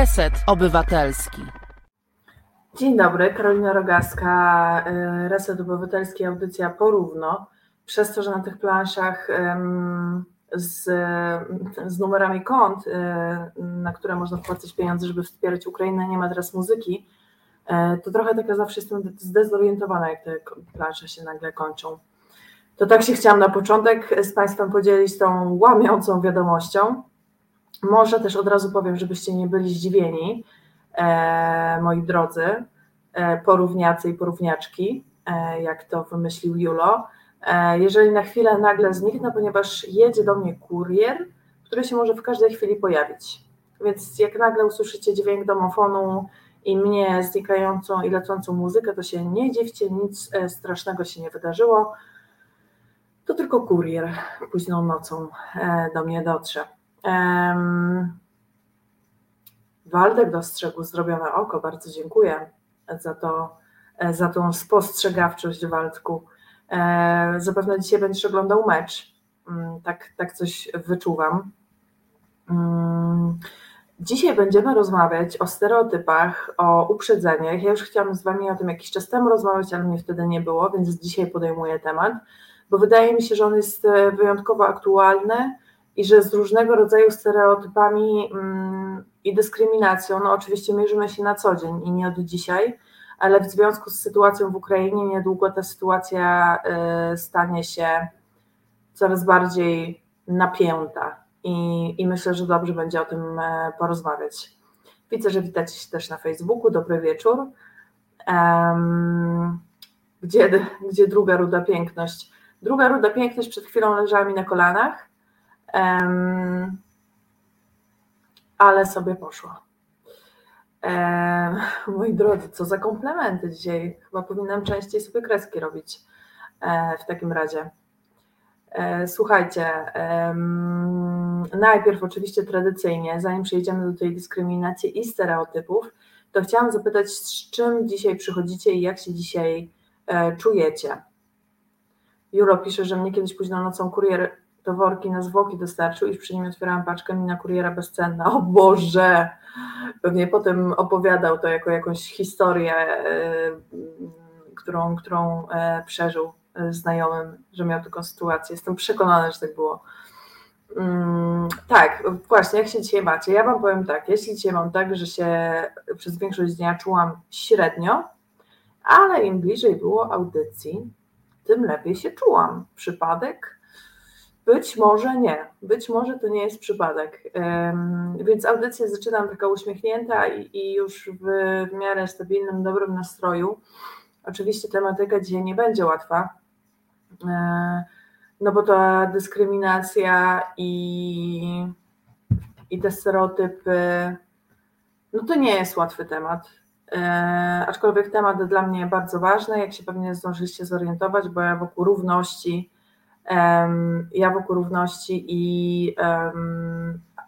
Reset Obywatelski. Dzień dobry, Karolina Rogaska, y, Reset Obywatelski, audycja porówno. Przez to, że na tych planszach z, z numerami kont, y, na które można wpłacać pieniądze, żeby wspierać Ukrainę, nie ma teraz muzyki, y, to trochę taka zawsze jestem zdezorientowana, jak te plansze się nagle kończą. To tak się chciałam na początek z Państwem podzielić tą łamiącą wiadomością. Może też od razu powiem, żebyście nie byli zdziwieni, e, moi drodzy, e, porówniacy i porówniaczki, e, jak to wymyślił Julo. E, jeżeli na chwilę nagle zniknę, ponieważ jedzie do mnie kurier, który się może w każdej chwili pojawić. Więc jak nagle usłyszycie dźwięk domofonu i mnie znikającą i lecącą muzykę, to się nie dziwcie, nic e, strasznego się nie wydarzyło. To tylko kurier późną nocą e, do mnie dotrze. Waldek dostrzegł zrobione oko, bardzo dziękuję za to, za tą spostrzegawczość Waldku. E, zapewne dzisiaj będziesz oglądał mecz. Mm, tak, tak coś wyczuwam. Mm, dzisiaj będziemy rozmawiać o stereotypach, o uprzedzeniach. Ja już chciałam z Wami o tym jakiś czas temu rozmawiać, ale mnie wtedy nie było, więc dzisiaj podejmuję temat, bo wydaje mi się, że on jest e, wyjątkowo aktualny i że z różnego rodzaju stereotypami mm, i dyskryminacją, no oczywiście mierzymy się na co dzień i nie od dzisiaj, ale w związku z sytuacją w Ukrainie niedługo ta sytuacja y, stanie się coraz bardziej napięta i, i myślę, że dobrze będzie o tym e, porozmawiać. Widzę, że witacie się też na Facebooku. Dobry wieczór. Um, gdzie, gdzie druga ruda piękność? Druga ruda piękność przed chwilą leżała mi na kolanach, um, ale sobie poszła. E, moi drodzy, co za komplementy dzisiaj. Chyba powinnam częściej sobie kreski robić e, w takim razie. E, słuchajcie, najpierw oczywiście tradycyjnie, zanim przejdziemy do tej dyskryminacji i stereotypów, to chciałam zapytać, z czym dzisiaj przychodzicie i jak się dzisiaj czujecie. Juro pisze, że mnie kiedyś późną nocą kurier do worki na zwłoki dostarczył i przy nim otwierałam paczkę, mi na kuriera bezcenna. O Boże! Pewnie potem opowiadał to jako jakąś historię, e, którą, którą e, przeżył znajomym, że miał taką sytuację. Jestem przekonana, że tak było. Mm, tak, właśnie, jak się dzisiaj macie? Ja Wam powiem tak, jeśli dzisiaj mam tak, że się przez większość dnia czułam średnio, ale im bliżej było audycji, tym lepiej się czułam. Przypadek? Być może nie, być może to nie jest przypadek. Więc audycję zaczynam taka uśmiechnięta i, już w, w miarę stabilnym, dobrym nastroju. Oczywiście tematyka dzisiaj nie będzie łatwa, e, no bo ta dyskryminacja i, i te stereotypy, no to nie jest łatwy temat. E, aczkolwiek temat dla mnie bardzo ważny, jak się pewnie zdążyliście zorientować, bo ja wokół równości, ja wokół równości i,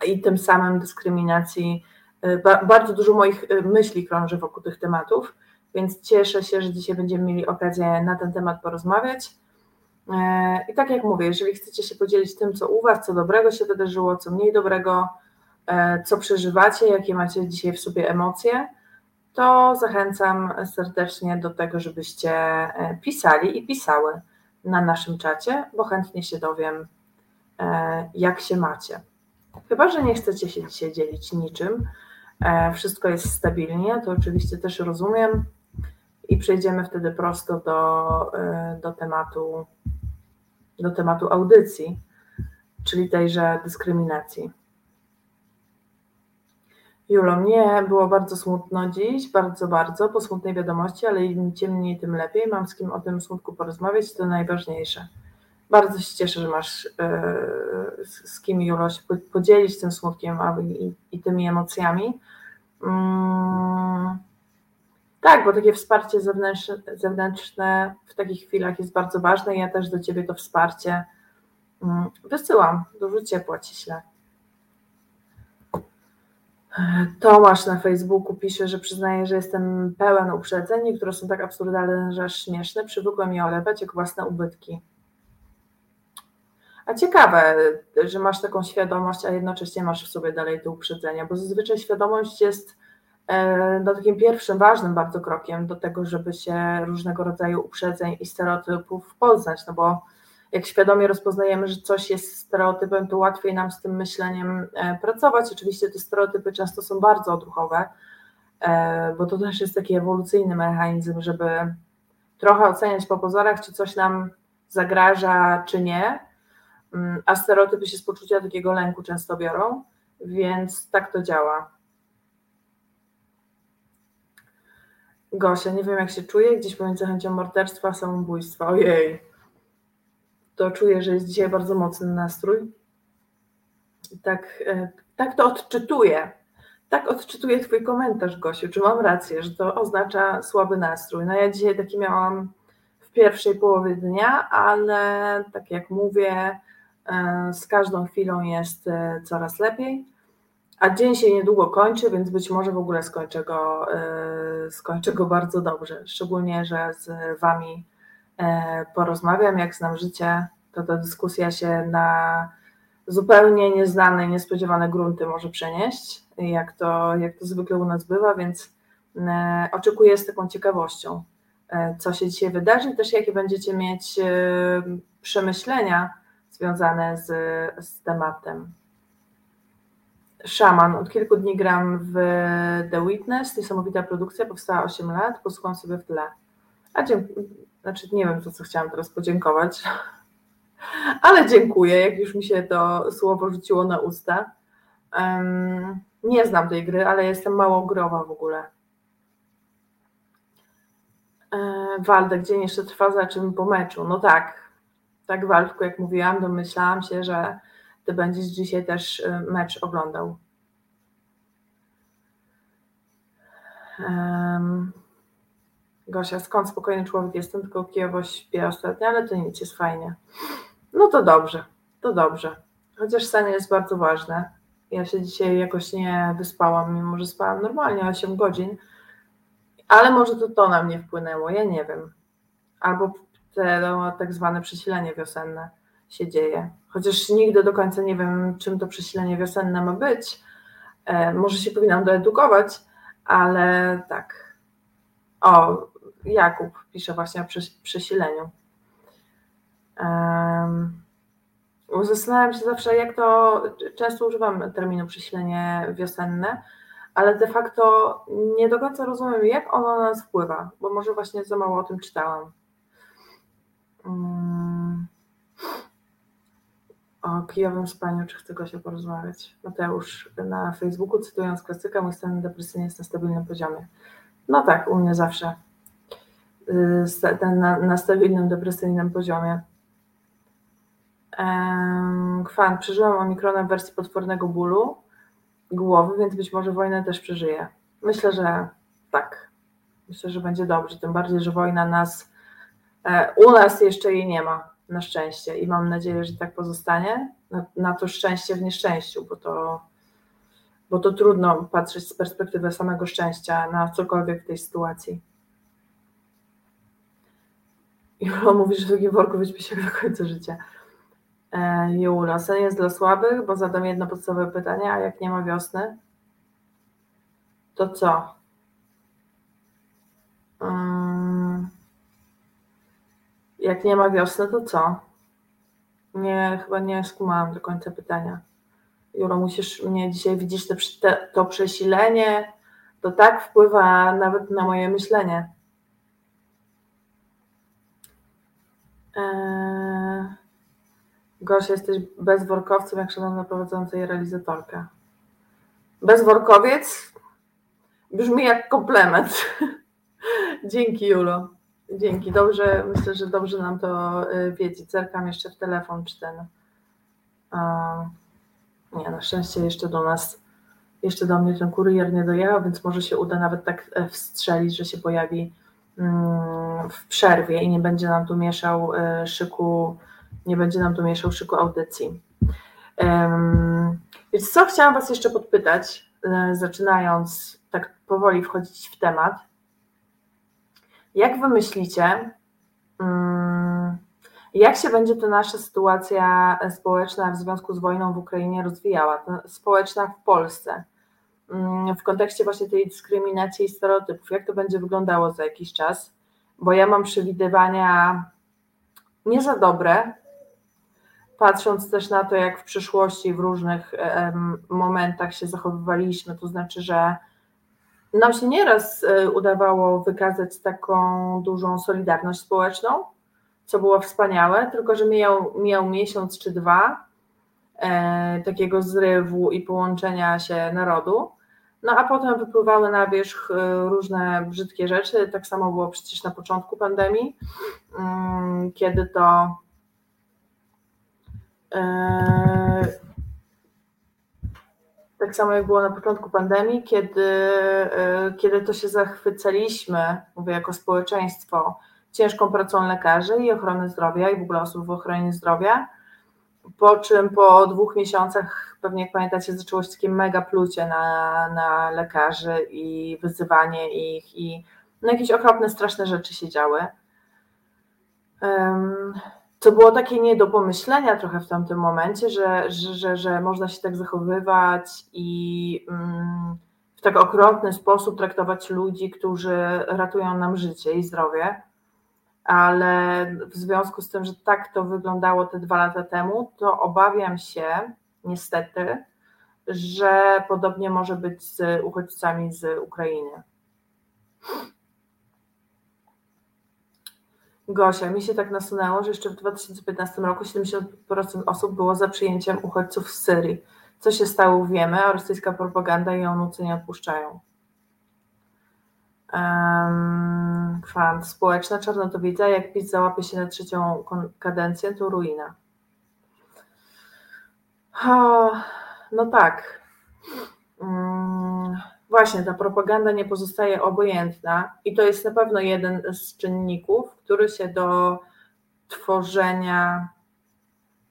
i tym samym dyskryminacji. E, bardzo dużo moich e, myśli krąży wokół tych tematów, więc cieszę się, że dzisiaj będziemy mieli okazję na ten temat porozmawiać. E, I tak jak mówię, jeżeli chcecie się podzielić tym, co u Was, co dobrego się wydarzyło, co mniej dobrego, co przeżywacie, jakie macie dzisiaj w sobie emocje, to zachęcam serdecznie do tego, żebyście pisali i pisały na naszym czacie, bo chętnie się dowiem, e, jak się macie. Chyba, że nie chcecie się dzisiaj dzielić niczym, e, wszystko jest stabilnie, to oczywiście też rozumiem i przejdziemy wtedy prosto do, e, do tematu do tematu audycji, czyli tejże dyskryminacji. Julo, mnie było bardzo smutno dziś, bardzo, bardzo, po smutnej wiadomości, ale im ciemniej, tym lepiej. Mam z kim o tym smutku porozmawiać, to najważniejsze. Bardzo się cieszę, że masz yy, z kim, Julo, się podzielić tym smutkiem a, i, i tymi emocjami. Mm, tak, bo takie wsparcie zewnętrzne, zewnętrzne w takich chwilach jest bardzo ważne ja też do Ciebie to wsparcie mm, wysyłam. Dużo ciepła Ci ślę. Tomasz na Facebooku pisze, że przyznaje, że jestem pełen uprzedzeń, które są tak absurdalne, że aż śmieszne. Przywykłem je olewać jak własne ubytki. A ciekawe, że masz taką świadomość, a jednocześnie masz w sobie dalej te uprzedzenia, bo zazwyczaj świadomość jest e, no, takim pierwszym ważnym bardzo krokiem do tego, żeby się różnego rodzaju uprzedzeń i stereotypów poznać, no bo jak świadomie rozpoznajemy, że coś jest stereotypem, to łatwiej nam z tym myśleniem e, pracować. Oczywiście te stereotypy często są bardzo odruchowe, e, bo to też jest taki ewolucyjny mechanizm, żeby trochę oceniać po pozorach, czy coś nam zagraża, czy nie, mm, a stereotypy się z poczucia takiego lęku często biorą, więc tak to działa. Gosia, nie wiem jak się czuję, gdzieś pomiędzy chęcią morderstwa a samobójstwa. Ojej to czuję, że jest dzisiaj bardzo mocny nastrój. Tak, e, tak to odczytuję. Tak odczytuję Twój komentarz, Gosiu. Czy mam rację, że to oznacza słaby nastrój? No ja dzisiaj taki miałam w pierwszej połowie dnia, ale tak jak mówię, e, z każdą chwilą jest e, coraz lepiej. A dzień się niedługo kończy, więc być może w ogóle skończę go, skończę go bardzo dobrze. Szczególnie, że z Wami porozmawiam, jak znam życie, to ta dyskusja się na zupełnie nieznane, niespodziewane grunty może przenieść, jak to, jak to zwykle u nas bywa, więc e, oczekuję z taką ciekawością, e, co się dzisiaj wydarzy, też jakie będziecie mieć przemyślenia związane z, z tematem. Szaman. Od kilku dni gram w The Witness. Niesamowita produkcja, powstała 8 lat. Posłucham sobie w tle. A dziękuję. Znaczy, nie wiem, za co chciałam teraz podziękować, ale dziękuję, jak już mi się to słowo rzuciło na usta. Um, nie znam tej gry, ale jestem mało growa w ogóle. E, Waldek, dzień jeszcze trwa, zaczynamy po meczu. No tak, tak Waldku, jak mówiłam, domyślałam się, że ty będziesz dzisiaj też e, mecz oglądał. Um, Gosia, skąd spokojny człowiek jestem, tylko Kijowo śpię ostatnio, ale to nic, jest fajnie. No to dobrze, to dobrze. Chociaż sen jest bardzo ważny. Ja się dzisiaj jakoś nie wyspałam, mimo że spałam normalnie 8 godzin, ale może to to na mnie wpłynęło, ja nie wiem. Albo te no, tak zwane przesilenie wiosenne się dzieje. Chociaż nigdy do końca nie wiem, czym to przesilenie wiosenne ma być. E, może się powinnam doedukować, ale tak. O, Jakub pisze właśnie o przesileniu. Um, zastanawiam się zawsze, jak to, często używam terminu przesilenie wiosenne, ale de facto nie do końca rozumiem, jak ono na nas wpływa, bo może właśnie za mało o tym czytałam. Um, o kijowym spaniu, czy chce go się porozmawiać? Mateusz na Facebooku, cytując klasyka, mój stan depresyjny jest na stabilnym poziomie. No tak, u mnie zawsze na, na stabilnym, depresyjnym poziomie. Kwan, przeżyłam omikrona w wersji potwornego bólu głowy, więc być może wojnę też przeżyję. Myślę, że tak. Myślę, że będzie dobrze, tym bardziej, że wojna nas, e, u nas jeszcze jej nie ma, na szczęście i mam nadzieję, że tak pozostanie. Na, na to szczęście w nieszczęściu, bo to, bo to trudno patrzeć z perspektywy samego szczęścia na cokolwiek w tej sytuacji. Jula mówi, że w takim worku wyćpi się do końca życia. E, sen jest dla słabych, bo zadam jedno podstawowe pytanie, a jak nie ma wiosny, to co? Um, jak nie ma wiosny, to co? Nie, chyba nie skumałam do końca pytania. Juro, musisz mnie dzisiaj te, to przesilenie, to tak wpływa nawet na moje myślenie. Gosia, jesteś bezworkowcem, jak szanowna prowadząca i realizatorka. Bezworkowiec brzmi jak komplement. Dzięki, Julo. Dzięki. Dobrze, myślę, że dobrze nam to y, wiedzieć. Zerkam jeszcze w telefon, czy ten. Nie, na szczęście jeszcze do nas, jeszcze do mnie ten kurier nie dojechał, więc może się uda nawet tak e, wstrzelić, że się pojawi w przerwie i nie będzie nam tu mieszał e, szyku, nie będzie nam tu mieszał szyku audycji. Więc co chciałam Was jeszcze podpytać, e, zaczynając tak powoli wchodzić w temat. Jak Wy myślicie, mm, Jak się będzie ta nasza sytuacja społeczna w związku z wojną w Ukrainie rozwijała, społeczna w Polsce, w kontekście właśnie tej dyskryminacji i stereotypów, jak to będzie wyglądało za jakiś czas? Bo ja mam przewidywania nie za dobre, patrząc też na to, jak w przyszłości w różnych momentach się zachowywaliśmy, to znaczy, że nam się nieraz e, udawało wykazać taką dużą solidarność społeczną, co było wspaniałe, tylko że mijał, mijał miesiąc czy dwa e, takiego zrywu i połączenia się narodu. No a potem wypływały na wierzch e, różne brzydkie rzeczy. Tak samo było przecież na początku pandemii, mm, kiedy to e, tak samo jak było na początku pandemii, kiedy, e, kiedy to się zachwycaliśmy, mówię jako społeczeństwo, ciężką pracą lekarzy i ochrony zdrowia i w ogóle osób w ochronie zdrowia. Po czym po dwóch miesiącach, pewnie jak pamiętacie, zaczęło się takie mega plucie na, na lekarzy i wyzywanie ich i no jakieś okropne, straszne rzeczy się działy. Um, to było takie nie do pomyślenia trochę w tamtym momencie, że, że, że, że można się tak zachowywać i um, w tak okropny sposób traktować ludzi, którzy ratują nam życie i zdrowie ale w związku z tym, że tak to wyglądało te dwa lata temu, to obawiam się niestety, że podobnie może być z uchodźcami z Ukrainy. Gosia, mi się tak nasunęło, że jeszcze w 2015 roku 70% osób było za przyjęciem uchodźców z Syrii. Co się stało, wiemy, a rosyjska propaganda i onucy nie odpuszczają. Um, kwant społeczna Czarnotowica, jak PiS załapie się na trzecią kadencję, to ruina. O, no tak. Um, właśnie, ta propaganda nie pozostaje obojętna i to jest na pewno jeden z czynników, który się do tworzenia,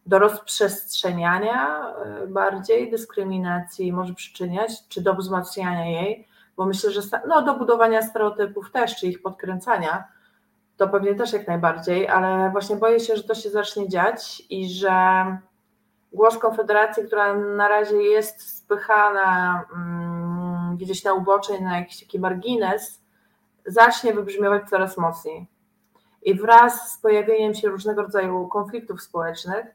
do rozprzestrzeniania e, bardziej dyskryminacji może przyczyniać, czy do wzmacniania jej, bo myślę, że no, do budowania stereotypów też, czy ich podkręcania, to pewnie też jak najbardziej, ale właśnie boję się, że to się zacznie dziać i że głos Konfederacji, która na razie jest spychana mm, gdzieś na ubocze, na jakiś taki margines, zacznie wybrzmiewać coraz mocniej. I wraz z pojawieniem się różnego rodzaju konfliktów społecznych,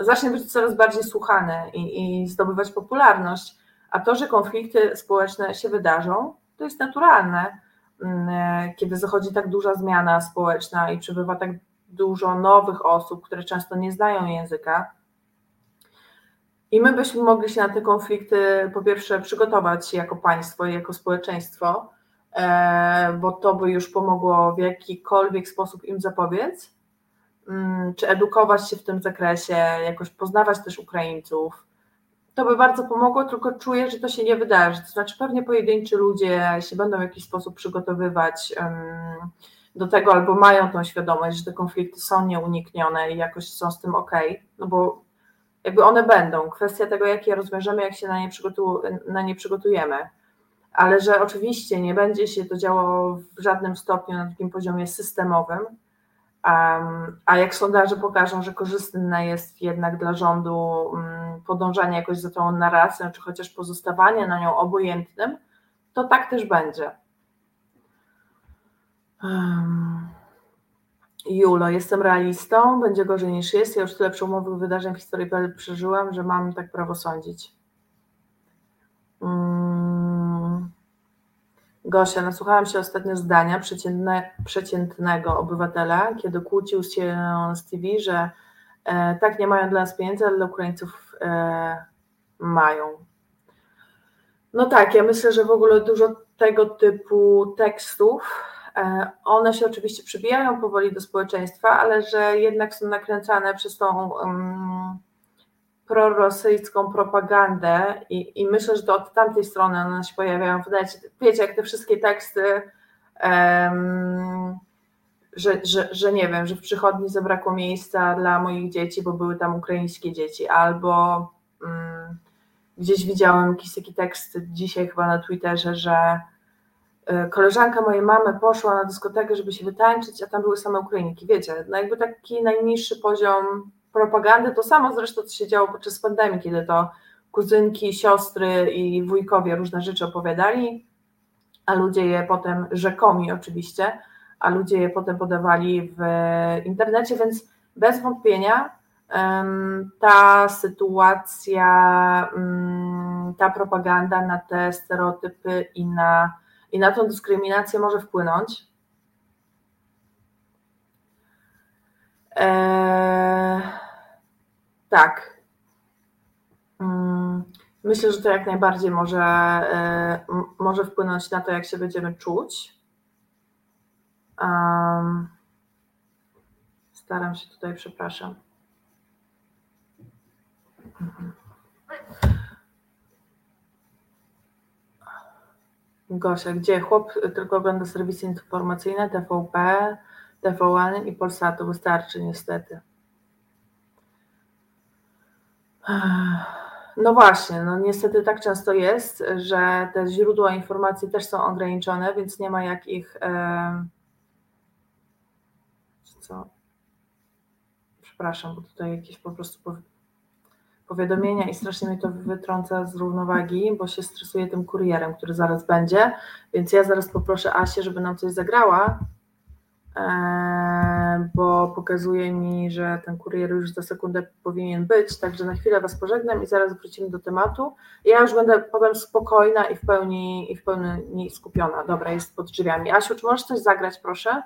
zacznie być coraz bardziej słuchany i, i zdobywać popularność a to, że konflikty społeczne się wydarzą, to jest naturalne, mm, kiedy zachodzi tak duża zmiana społeczna i przybywa tak dużo nowych osób, które często nie znają języka. I my byśmy mogli się na te konflikty po pierwsze przygotować jako państwo i jako społeczeństwo, e, bo to by już pomogło w jakikolwiek sposób im zapobiec, mm, czy edukować się w tym zakresie, jakoś poznawać też Ukraińców, to by bardzo pomogło, tylko czuję, że to się nie wydarzy. To znaczy, pewnie pojedynczy ludzie się będą w jakiś sposób przygotowywać do tego, albo mają tą świadomość, że te konflikty są nieuniknione i jakoś są z tym ok, no bo jakby one będą. Kwestia tego, jak je rozwiążemy, jak się na nie, na nie przygotujemy. Ale że oczywiście nie będzie się to działo w żadnym stopniu na takim poziomie systemowym, a jak sondaże pokażą, że korzystne jest jednak dla rządu mm, podążanie jakoś za tą narracją, czy chociaż pozostawanie na nią obojętnym, to tak też będzie. Julo, jestem realistą, będzie gorzej niż jest. Ja już tyle przełomowych wydarzeń w historii przeżyłam, że mam tak prawo sądzić. Hmm. Gosia, nasłuchałam się ostatnio zdania przeciętne, przeciętnego obywatela, kiedy kłócił się z TV, że e, tak nie mają dla nas pieniędzy, ale dla Ukraińców e, mają. No tak, ja myślę, że w ogóle dużo tego typu tekstów, e, one się oczywiście przybijają powoli do społeczeństwa, ale że jednak są nakręcane przez tą um, prorosyjską propagandę i, i myślę, że to od tamtej strony one się pojawiają. Wydajcie, wiecie, jak te wszystkie teksty, um, że, że, że nie wiem, że w przychodni zabrakło miejsca dla moich dzieci, bo były tam ukraińskie dzieci, albo um, gdzieś widziałem jakiś taki tekst dzisiaj chyba na Twitterze, że e, koleżanka mojej mamy poszła na dyskotekę, żeby się wytańczyć, a tam były same Ukrainki. Wiecie, no jakby taki najniższy poziom propagandy, to samo zresztą co się działo podczas pandemii, kiedy to kuzynki, siostry i wujkowie różne rzeczy opowiadali, a ludzie je potem, rzekomi oczywiście, a ludzie je potem podawali w internecie, więc bez wątpienia ta sytuacja, mm, ta propaganda na te stereotypy i na, i na tą dyskryminację może wpłynąć. Eee, tak. Mm, myślę, że to jak najbardziej może, e, może wpłynąć na to, jak się będziemy czuć. Um, staram się tutaj, przepraszam. Gosia, gdzie chłop tylko ogląda serwisy informacyjne, TVP, TVN i Polsatu, wystarczy niestety. No właśnie, no niestety tak często jest, że te źródła informacji też są ograniczone, więc nie ma jak ich. Co? Przepraszam, bo tutaj jakieś po prostu powiadomienia i strasznie mnie to wytrąca z równowagi, bo się stresuję tym kurierem, który zaraz będzie, więc ja zaraz poproszę Asię, żeby nam coś zagrała, bo pokazuje mi, że ten kurier już za sekundę powinien być, także na chwilę Was pożegnam i zaraz wrócimy do tematu. Ja już będę powiem spokojna i w pełni, i w pełni skupiona. Dobra, jest pod drzwiami. Asiu, czy możesz coś zagrać, proszę?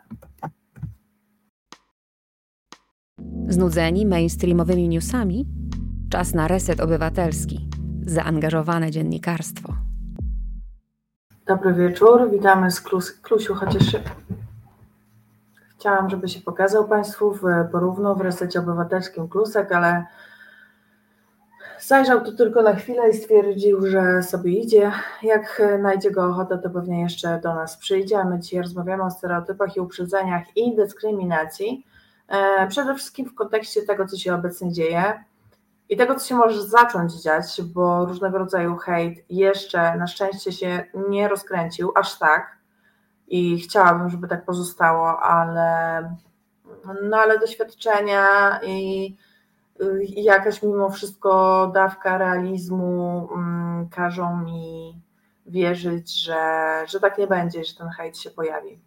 Znudzeni mainstreamowymi newsami? Czas na reset obywatelski. Zaangażowane dziennikarstwo. Dobry wieczór, witamy z Klus, Klusiu, chociaż chciałam, żeby się pokazał Państwu w, porówno w resecie obywatelskim Klusek, ale zajrzał tu tylko na chwilę i stwierdził, że sobie idzie. Jak znajdzie go ochotę, to pewnie jeszcze do nas przyjdzie, a my dzisiaj rozmawiamy o stereotypach i uprzedzeniach i dyskryminacji. E, przede wszystkim w kontekście tego, co się obecnie dzieje i tego, co się może zacząć dziać, bo różnego rodzaju hejt jeszcze na szczęście się nie rozkręcił aż tak i chciałabym, żeby tak pozostało, ale no ale doświadczenia i, i jakaś mimo wszystko dawka realizmu um, każą mi wierzyć, że, że tak nie będzie, że ten hejt się pojawi.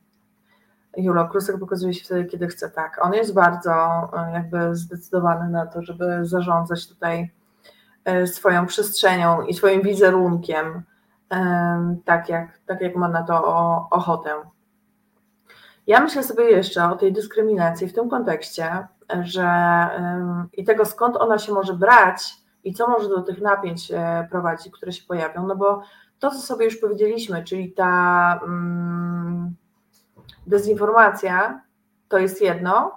Julo, Klusek pokazuje się wtedy, kiedy chce tak. On jest bardzo e, jakby zdecydowany na to, żeby zarządzać tutaj e, swoją przestrzenią i swoim wizerunkiem, tak jak, tak jak ma na to ochotę. Ja myślę sobie jeszcze o tej dyskryminacji w tym kontekście, że i tego skąd ona się może brać i co może do tych napięć prowadzić, które się pojawią, no bo to, co sobie już powiedzieliśmy, czyli ta. Um, dezinformacja to jest jedno,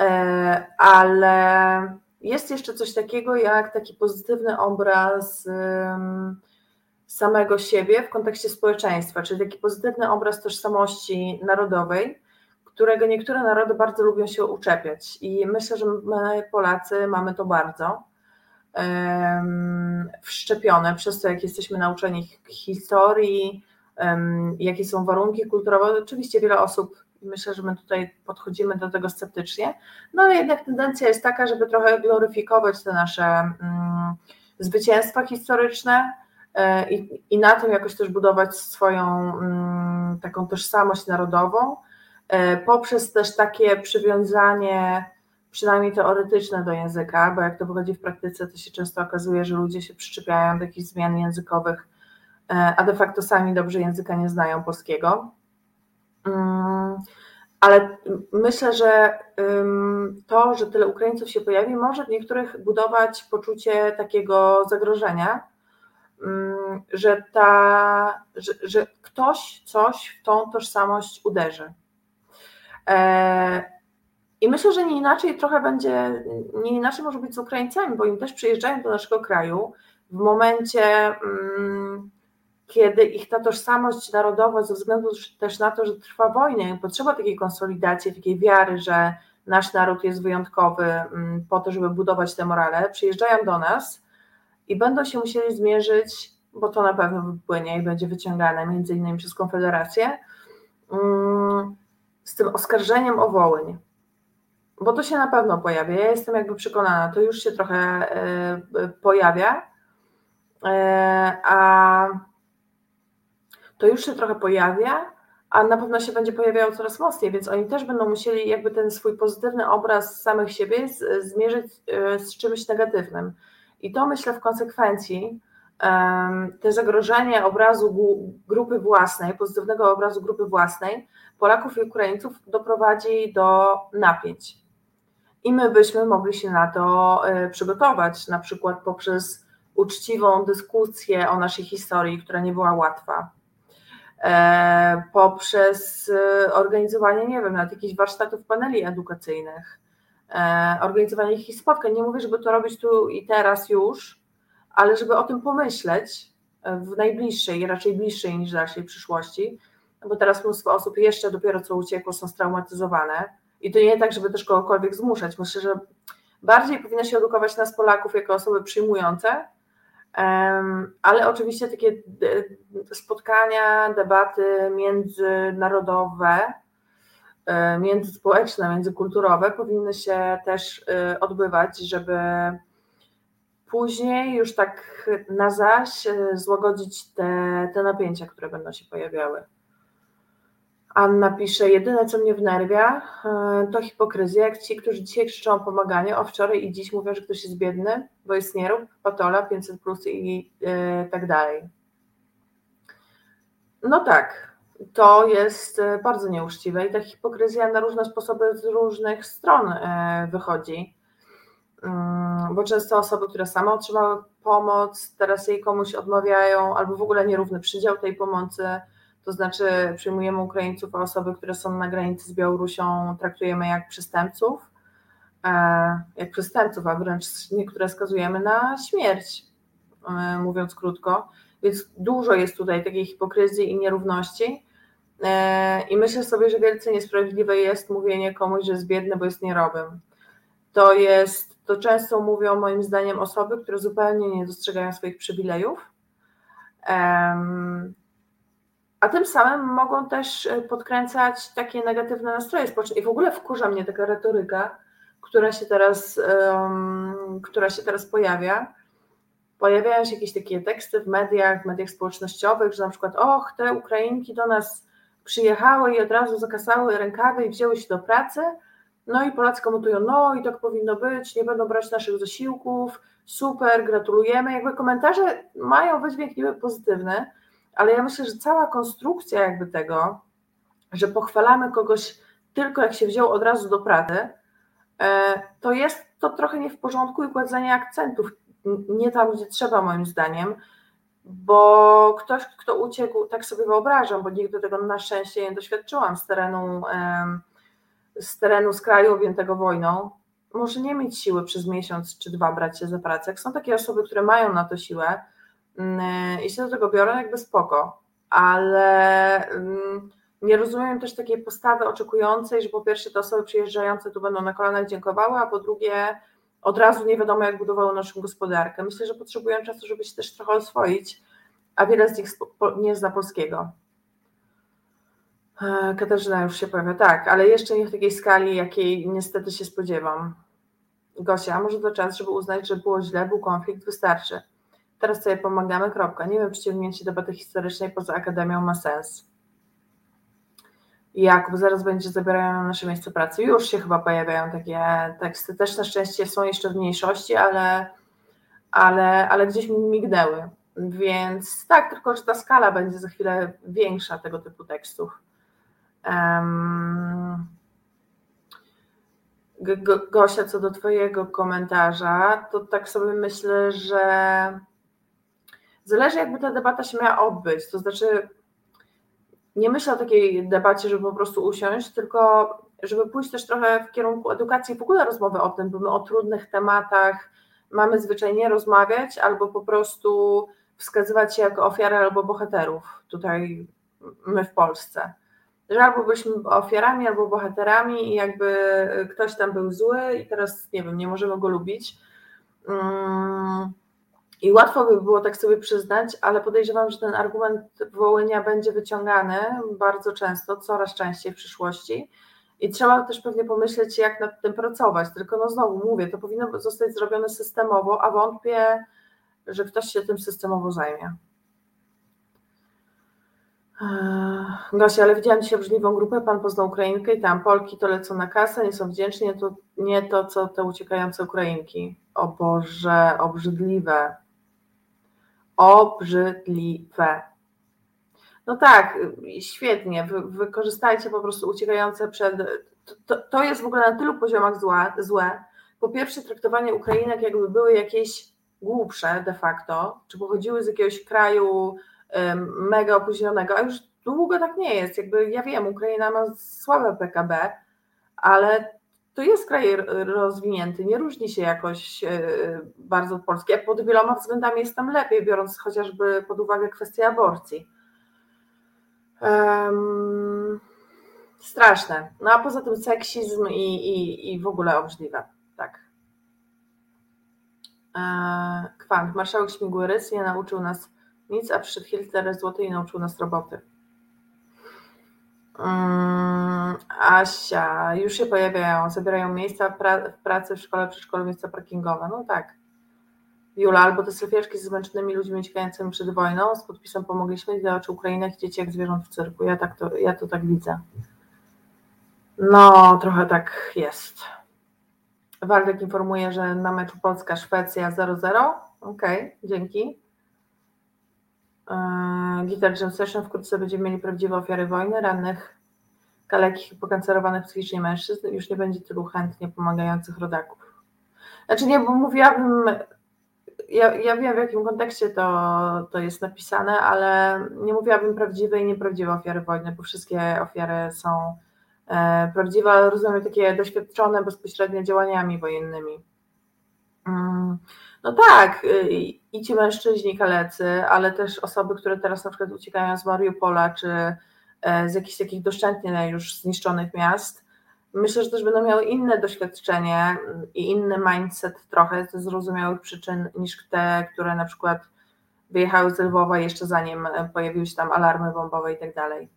e, ale jest jeszcze coś takiego jak taki pozytywny obraz samego siebie w kontekście społeczeństwa, czyli taki pozytywny obraz tożsamości narodowej, którego niektóre narody bardzo lubią się uczepiać. I myślę, że my, Polacy, mamy to bardzo wszczepione przez to, jak jesteśmy nauczeni historii, jakie są warunki kulturowe. Oczywiście wiele osób, myślę, że my tutaj podchodzimy do tego sceptycznie, no ale jednak tendencja jest taka, żeby trochę gloryfikować te nasze mm, zwycięstwa historyczne i, i na tym jakoś też budować swoją mm, taką tożsamość narodową, e, poprzez też takie przywiązanie przynajmniej teoretyczne do języka, bo jak to wychodzi w praktyce, to się często okazuje, że ludzie się przyczepiają do jakichś zmian językowych E, a de facto sami dobrze języka nie znają polskiego. Mm, ale myślę, że to, że tyle Ukraińców się pojawi, może w niektórych budować poczucie takiego zagrożenia, że, ta, że, że ktoś coś w tą tożsamość uderzy. E, I myślę, że nie inaczej trochę będzie, nie inaczej może być z Ukraińcami, bo im też przyjeżdżają do naszego kraju w momencie mm, kiedy ich ta tożsamość narodowa, ze względu też na to, że trwa wojna potrzeba takiej konsolidacji, takiej wiary, że nasz naród jest wyjątkowy mm, po to, żeby budować tę morale, przyjeżdżają do nas i będą się musieli zmierzyć bo to na pewno wypłynie i będzie wyciągane między innymi przez Konfederację, mm, z tym oskarżeniem o Wołyń. Bo to się na pewno pojawia. Ja jestem jakby przekonana, to już się trochę e, pojawia, e, a to już się trochę pojawia, a na pewno się będzie pojawiało coraz mocniej, więc oni też będą musieli jakby ten swój pozytywny obraz samych siebie zmierzyć e, z czymś negatywnym. I to myślę w konsekwencji te zagrożenie obrazu grupy własnej, pozytywnego obrazu grupy własnej Polaków i Ukraińców doprowadzi do napięć. I my byśmy mogli się na to e, przygotować, na przykład poprzez uczciwą dyskusję o naszej historii, która nie była łatwa E, poprzez e, organizowanie, nie wiem, nawet jakichś warsztatów, paneli edukacyjnych, organizowanie jakichś spotkań. Nie mówię, żeby to robić tu i teraz już, ale żeby o tym pomyśleć w najbliższej, raczej bliższej niż dalszej przyszłości, bo teraz mnóstwo osób jeszcze dopiero co uciekło, są straumatyzowane i to nie tak, żeby też kogokolwiek zmuszać. Myślę, że bardziej powinno się edukować nas Polaków jako osoby przyjmujące, ale oczywiście takie spotkania, debaty międzynarodowe, e, międzyspołeczne, międzykulturowe powinny się też e, odbywać, żeby później już tak na zaś e, złagodzić te, te napięcia, które będą się pojawiały. Anna pisze, jedyne co mnie wnerwia to hipokryzja, jak ci, którzy dzisiaj krzyczą o pomaganie, o wczoraj i dziś mówią, że ktoś jest biedny, bo jest nierób, patola, 500 plus i e, tak dalej. No tak, to jest e, bardzo nieuczciwe i ta hipokryzja na różne sposoby z różnych stron wychodzi, mm, bo często osoby, które same otrzymały pomoc, teraz jej komuś odmawiają albo w ogóle nierówny przydział tej pomocy, to znaczy przyjmujemy Ukraińców, a osoby, które są na granicy z Białorusią traktujemy jak przestępców, e, jak przestępców, a wręcz niektóre skazujemy na śmierć, e, mówiąc krótko. Więc dużo jest tutaj takiej hipokryzji i nierówności. E, I myślę sobie, że wielce niesprawiedliwe jest mówienie komuś, że jest biedny, bo jest nierobem. To jest, to często mówią moim zdaniem osoby, które zupełnie nie dostrzegają swoich przywilejów a tym samym mogą też e, podkręcać takie negatywne nastroje społeczne. I w ogóle wkurza mnie taka retoryka, która się teraz, która się teraz pojawia. Pojawiają się jakieś takie teksty w mediach, w mediach społecznościowych, że na przykład, och, te Ukrainki do nas przyjechały i od razu zakasały rękawy i wzięły się do pracy. No i Polacy komentują, no i tak powinno być, nie będą brać naszych zasiłków, super, gratulujemy. Jakby komentarze mają wydźwięk niby pozytywny, ale ja myślę, że cała konstrukcja jakby tego, że pochwalamy kogoś tylko jak się wziął od razu do pracy, e, to jest to trochę nie w porządku i kładzenie akcentów nie tam, gdzie trzeba moim zdaniem, bo ktoś, kto uciekł, tak sobie wyobrażam, bo nigdy tego na szczęście nie doświadczyłam z terenu, z terenu, z kraju objętego wojną, może nie mieć siły przez miesiąc czy dwa brać się za pracę. Jak są takie osoby, które mają na to siłę, Mm, i się do tego biorę, jakby spoko, ale mm, nie rozumiem też takiej postawy oczekującej, że po pierwsze te osoby przyjeżdżające tu będą na kolanach dziękowały, a po drugie od razu nie wiadomo jak budowało naszą gospodarkę. Myślę, że potrzebują czasu, żeby się też trochę oswoić, a wiele z nich nie zna polskiego. E, Katarzyna już się pojawia, tak, ale jeszcze nie w takiej skali, jakiej niestety się spodziewam. Gosia, może to czas, żeby uznać, że było źle, był konflikt, wystarczy. Teraz sobie pomagamy, kropka. Nie wiem, czy ciągnięcie debaty historycznej poza akademią ma sens. Jakub, zaraz będzie zabierają nasze miejsce pracy. Już się chyba pojawiają takie teksty. Też na szczęście są jeszcze w mniejszości, ale, ale, ale gdzieś mi mignęły. Więc tak, tylko że ta skala będzie za chwilę większa tego typu tekstów. Um, Gosia, co do Twojego komentarza, to tak sobie myślę, że Zależy, jakby ta debata się miała odbyć. To znaczy, nie myślę o takiej debacie, żeby po prostu usiąść, tylko żeby pójść też trochę w kierunku edukacji, w ogóle rozmowy o tym, bo my o trudnych tematach mamy zwyczajnie rozmawiać albo po prostu wskazywać się jako ofiary albo bohaterów tutaj my w Polsce. Że albo byliśmy ofiarami, albo bohaterami i jakby ktoś tam był zły i teraz, nie wiem, nie możemy go lubić. Hmm I łatwo by było tak sobie przyznać, ale podejrzewam, że ten argument Wołynia będzie wyciągany bardzo często, coraz częściej w przyszłości. I trzeba też pewnie pomyśleć, jak nad tym pracować. Tylko no znowu mówię, to powinno zostać zrobione systemowo, a wątpię, że ktoś się tym systemowo zajmie. Gosia, ale widziałam dzisiaj obrzydliwą grupę, pan poznał Ukrainkę i tam Polki to lecą na kasę, nie są wdzięczni, to, nie to co te uciekające Ukrainki. O Boże, obrzydliwe. Obrzydliwe. No tak, świetnie, Wy, wykorzystajcie po prostu uciekające przed... To, to jest w ogóle na tylu poziomach zła, złe. Po pierwsze traktowanie Ukrainek jakby były jakieś głupsze de facto, czy pochodziły z jakiegoś kraju mega opóźnionego, a już długo tak nie jest. Jakby ja wiem, Ukraina ma słabe PKB, ale to jest kraj rozwinięty, nie różni się jakoś e, bardzo od Polski. Pod wieloma względami jest tam lepiej, biorąc chociażby pod uwagę kwestię aborcji. Um, straszne. No a poza tym seksizm i, i, i w ogóle obrzydliwe. Tak. E, Kwant. Marszałek Śmigłyrys nie nauczył nas nic, a przyszedł Hitler złoty i nauczył nas roboty. Um, Asia, już się pojawiają, zabierają miejsca pra w pracy, w szkole, przedszkolu, miejsca parkingowe. No tak. Jula, albo te selfieczki ze zmęczonymi ludźmi uciekającymi przed wojną z podpisem pomogliśmy dla oczu Ukrainek dzieci jak zwierząt w cyrku. Ja, tak to, ja to tak widzę. No, trochę tak jest. Waldek informuje, że na meczu Polska-Szwecja 0-0. Okej, okay, dzięki. Yy, Gitar Jam Session wkrótce będziemy mieli prawdziwe ofiary wojny, rannych, kalekich i pokancerowanych psychicznie mężczyzn. Już nie będzie tylu chętnie pomagających rodaków. Znaczy nie, bo mówiłabym, ja, ja wiem w jakim kontekście to, to jest napisane, ale nie mówiłabym prawdziwe i nieprawdziwe ofiary wojny, bo wszystkie ofiary są e, prawdziwe, rozumiem takie doświadczone bezpośrednio działaniami wojennymi. Mm, no tak, y, i ci mężczyźni kalecy, ale też osoby, które teraz na przykład uciekają z Mariupola, czy e, z jakichś takich doszczętnie już zniszczonych miast, myślę, że też będą miały inne doświadczenie mm, i inny mindset trochę ze zrozumiałych przyczyn niż te, które na przykład wyjechały z Lwowa jeszcze zanim e, pojawiły się tam alarmy bombowe i tak dalej.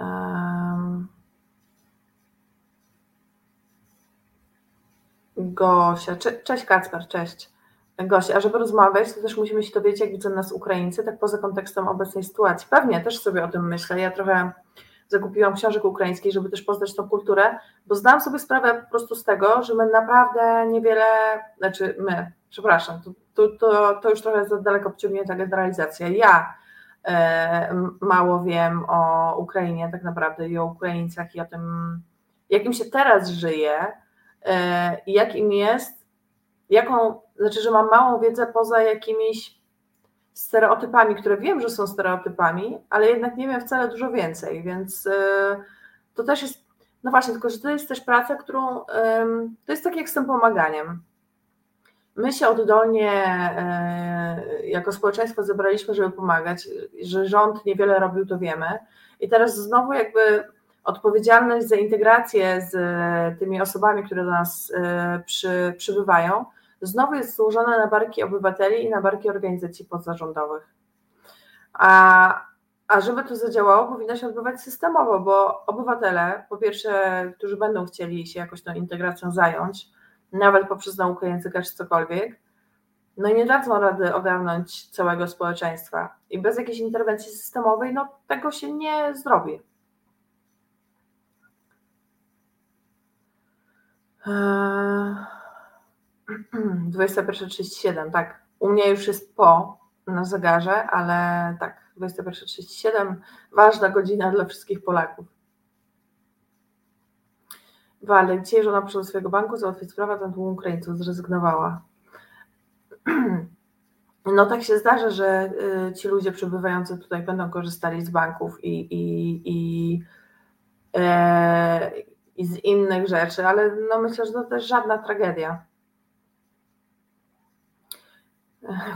Um. Gosia, cześć Kacper, cześć. Gosia, a żeby rozmawiać, to też musimy się dowiedzieć, jak widzą nas Ukraińcy, tak poza kontekstem obecnej sytuacji. Pewnie, też sobie o tym myślę. Ja trochę zakupiłam książek ukraińskich, żeby też poznać tą kulturę, bo zdałam sobie sprawę po prostu z tego, że my naprawdę niewiele, znaczy my, przepraszam, to, to, to, to już trochę za daleko pociągnięta generalizacja. Ja e, mało wiem o Ukrainie tak naprawdę i o Ukraińcach i o tym, jakim się teraz żyje, jakim jest, jaką, znaczy, że mam małą wiedzę poza jakimiś stereotypami, które wiem, że są stereotypami, ale jednak nie wiem wcale dużo więcej, więc e, to też jest, no właśnie, tylko że to jest też praca, którą, to jest tak jak z tym pomaganiem. My się oddolnie e, jako społeczeństwo zebraliśmy, żeby pomagać, że rząd niewiele robił, to wiemy. I teraz znowu jakby odpowiedzialność za integrację z e, tymi osobami, które do nas e, przy, przybywają, znowu jest złożona na barki obywateli i na barki organizacji pozarządowych. A, a żeby to zadziałało, powinno się odbywać systemowo, bo obywatele, po pierwsze, którzy będą chcieli się jakoś tą integracją zająć, nawet poprzez naukę języka czy cokolwiek, no i nie dadzą rady ogarnąć całego społeczeństwa. I bez jakiejś interwencji systemowej, no tego się nie zrobi. 21.37, tak. U mnie już jest po na zegarze, ale tak, 21.37, ważna godzina dla wszystkich Polaków. Wale, dzisiaj żona przyszła do swojego banku załatwić sprawę, tam tłum Ukraińców zrezygnowała. No tak się zdarza, że y, ci ludzie przebywający tutaj będą korzystali z banków i, i, i, e, i z innych rzeczy, ale no myślę, że to też żadna tragedia.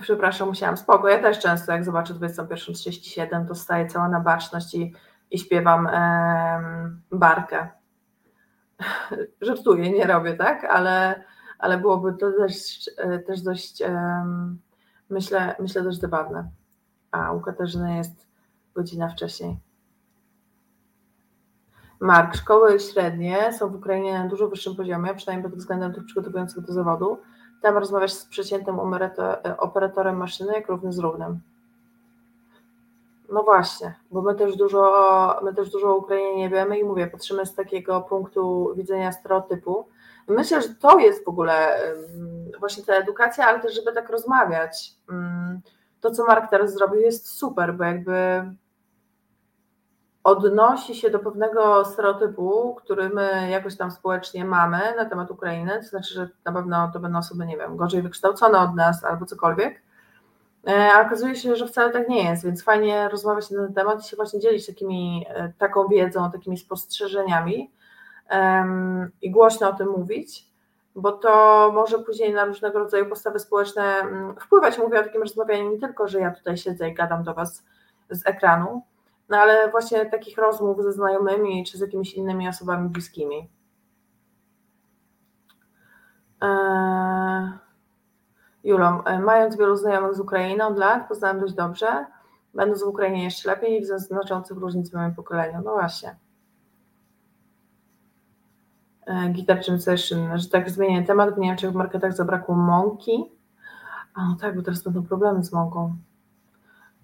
Przepraszam, musiałam spoko. Ja też często, jak zobaczę 21.37, to staję cała na baczność i, i śpiewam barkę. Żartuję, nie robię tak, ale, ale byłoby to też, e, też dość, myślę, myślę dość zabawne. A u Katarzyny jest godzina wcześniej. Mark, szkoły średnie są w Ukrainie na dużo wyższym poziomie, przynajmniej pod względem tych przygotowujących do zawodu. Tam rozmawiasz z przeciętnym operatorem maszyny jak równy z równym. No właśnie, bo my też dużo, my też dużo o Ukrainie nie wiemy i mówię, patrzymy z takiego punktu widzenia stereotypu. Myślę, że to jest w ogóle właśnie ta edukacja, ale też, żeby tak rozmawiać. To, co Mark teraz zrobił, jest super, bo jakby odnosi się do pewnego stereotypu, który my jakoś tam społecznie mamy na temat Ukrainy, to znaczy, że na pewno to będą osoby, nie wiem, gorzej wykształcone od nas albo cokolwiek, e, a okazuje się, że wcale tak nie jest, więc fajnie rozmawiać na ten temat i się właśnie dzielić takimi, e, taką wiedzą, takimi spostrzeżeniami um, i głośno o tym mówić, bo to może później na różnego rodzaju postawy społeczne mm, wpływać. Mówię o takim rozmawianiu nie tylko, że ja tutaj siedzę i gadam do Was z ekranu, no ale właśnie takich rozmów ze znajomymi czy z jakimiś innymi osobami bliskimi. Eee, Julą, e, mając wielu znajomych z Ukrainy od lat, poznałem dość dobrze. Będąc w Ukrainie jeszcze lepiej i widzę znaczących różnic w moim pokoleniu. No właśnie. E, Gitar czym session, że tak zmienię temat, w Niemczech w marketach zabrakło mąki. A no tak, bo teraz będą problemy z mąką.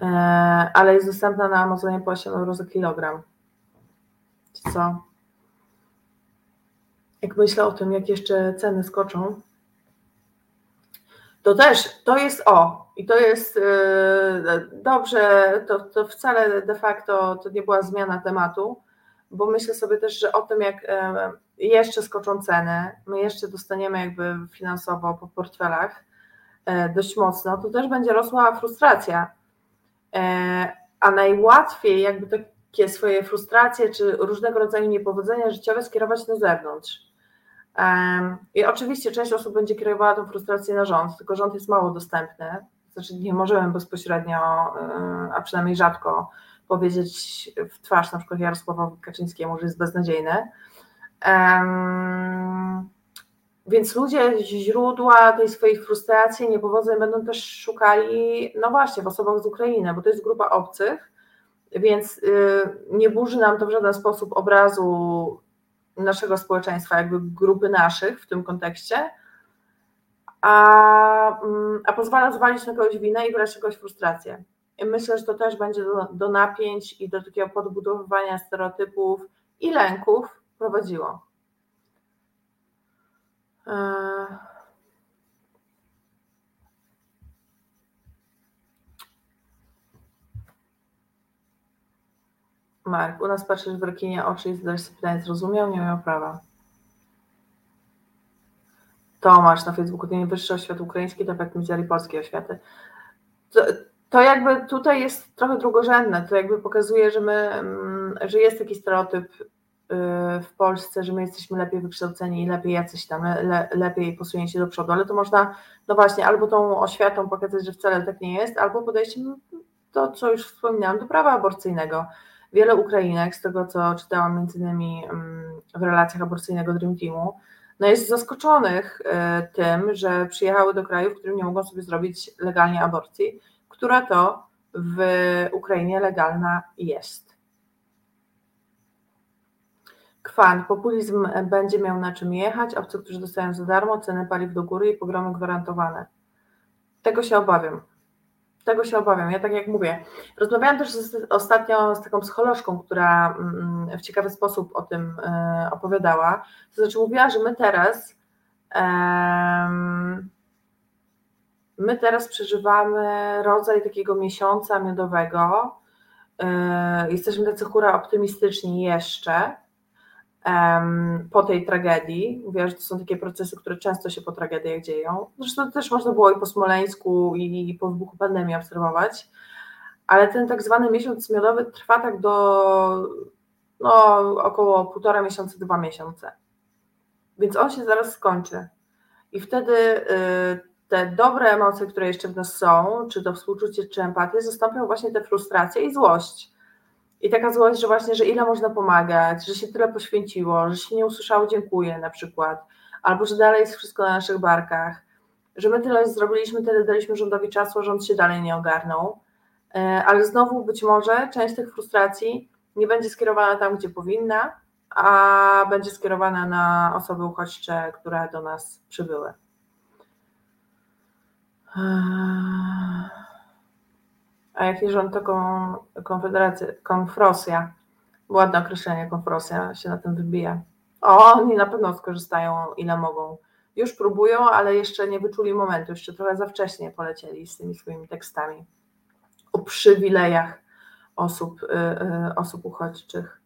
E, ale jest dostępna na Amazonie po 8 euro za kilogram. Co? Jak myślę o tym, jak jeszcze ceny skoczą, to też to jest o, i to jest yy, dobrze, to, to wcale de facto to nie była zmiana tematu, bo myślę sobie też, że o tym, jak yy, jeszcze skoczą ceny, my jeszcze dostaniemy jakby finansowo po portfelach yy, dość mocno, to też będzie rosła frustracja a najłatwiej jakby takie swoje frustracje czy różnego rodzaju niepowodzenia życiowe skierować na zewnątrz. I oczywiście część osób będzie kierowała tę frustrację na rząd, tylko rząd jest mało dostępny, znaczy nie możemy bezpośrednio, e, a przynajmniej rzadko powiedzieć w twarz na przykład Jarosławowi Kaczyńskiemu, że jest beznadziejny. Więc ludzie źródła tej swojej frustracji, niepowodzeń będą też szukali, no właśnie, w osobach z Ukrainy, bo to jest grupa obcych, więc y, nie burzy nam to w żaden sposób obrazu naszego społeczeństwa, jakby grupy naszych w tym kontekście, a, mm, a pozwala zwalić na kogoś winę i brać kogoś frustrację. I myślę, że to też będzie do, do napięć i do takiego podbudowywania stereotypów i lęków prowadziło. E, Mark, u nas patrzysz w rekinie oczy i zadajesz sobie pytanie, zrozumiał, nie miał prawa. Tomasz na Facebooku, to nie wyższy oświat ukraiński, to jak mizerii polskiej oświaty. To, to jakby tutaj jest trochę drugorzędne, to jakby pokazuje, że my, mm, że jest taki stereotyp w Polsce, że my jesteśmy lepiej wykształceni i lepiej jacyś tam, le, lepiej posunięci do przodu, ale to można, no właśnie, albo tą oświatą pokazać, że wcale tak nie jest, albo podejściem to, co już wspominałam, do prawa aborcyjnego. Wiele Ukrainek, z tego co czytałam między innymi mm, w relacjach aborcyjnego Dream Teamu, no jest zaskoczonych y, tym, że przyjechały do kraju, w którym nie mogą sobie zrobić legalnie aborcji, która to w Ukrainie legalna jest. Kwan. Populizm będzie miał na czym jechać, obcy, którzy dostają za darmo, ceny paliw do góry i pogromy gwarantowane. Tego się obawiam. Tego się obawiam. Ja tak jak mówię, rozmawiałam też z, ostatnio z taką psycholożką, która mm, w ciekawy sposób o tym e, opowiadała. To znaczy mówiła, że my teraz my teraz przeżywamy rodzaj takiego miesiąca miodowego. E, jesteśmy tacy hura optymistyczni jeszcze, po tej tragedii. Że to są takie procesy, które często się po tragediach dzieją. Zresztą też można było i po Smoleńsku, i po wybuchu pandemii obserwować, ale ten tak zwany miesiąc miodowy trwa tak do no, około półtora miesiąca, dwa miesiące. Więc on się zaraz skończy. I wtedy y, te dobre emocje, które jeszcze w nas są, czy to współczucie, czy empatię, zastąpią właśnie te frustracje i złość. I taka złość, że właśnie, że ile można pomagać, że się tyle poświęciło, że się nie usłyszało dziękuję na przykład, albo że dalej jest wszystko na naszych barkach, że my tyle zrobiliśmy, tyle daliśmy rządowi czasu, a rząd się dalej nie ogarnął, e, ale znowu być może część tych frustracji nie będzie skierowana tam, gdzie powinna, a będzie skierowana na osoby uchodźcze, które do nas przybyły. A jaki rząd to konfederacja, konfrosja? Ładne określenie, konfrosja się na tym wybija. O, oni na pewno skorzystają ile mogą. Już próbują, ale jeszcze nie wyczuli momentu, jeszcze trochę za wcześnie polecieli z tymi swoimi tekstami o przywilejach osób, y, y, osób uchodźczych.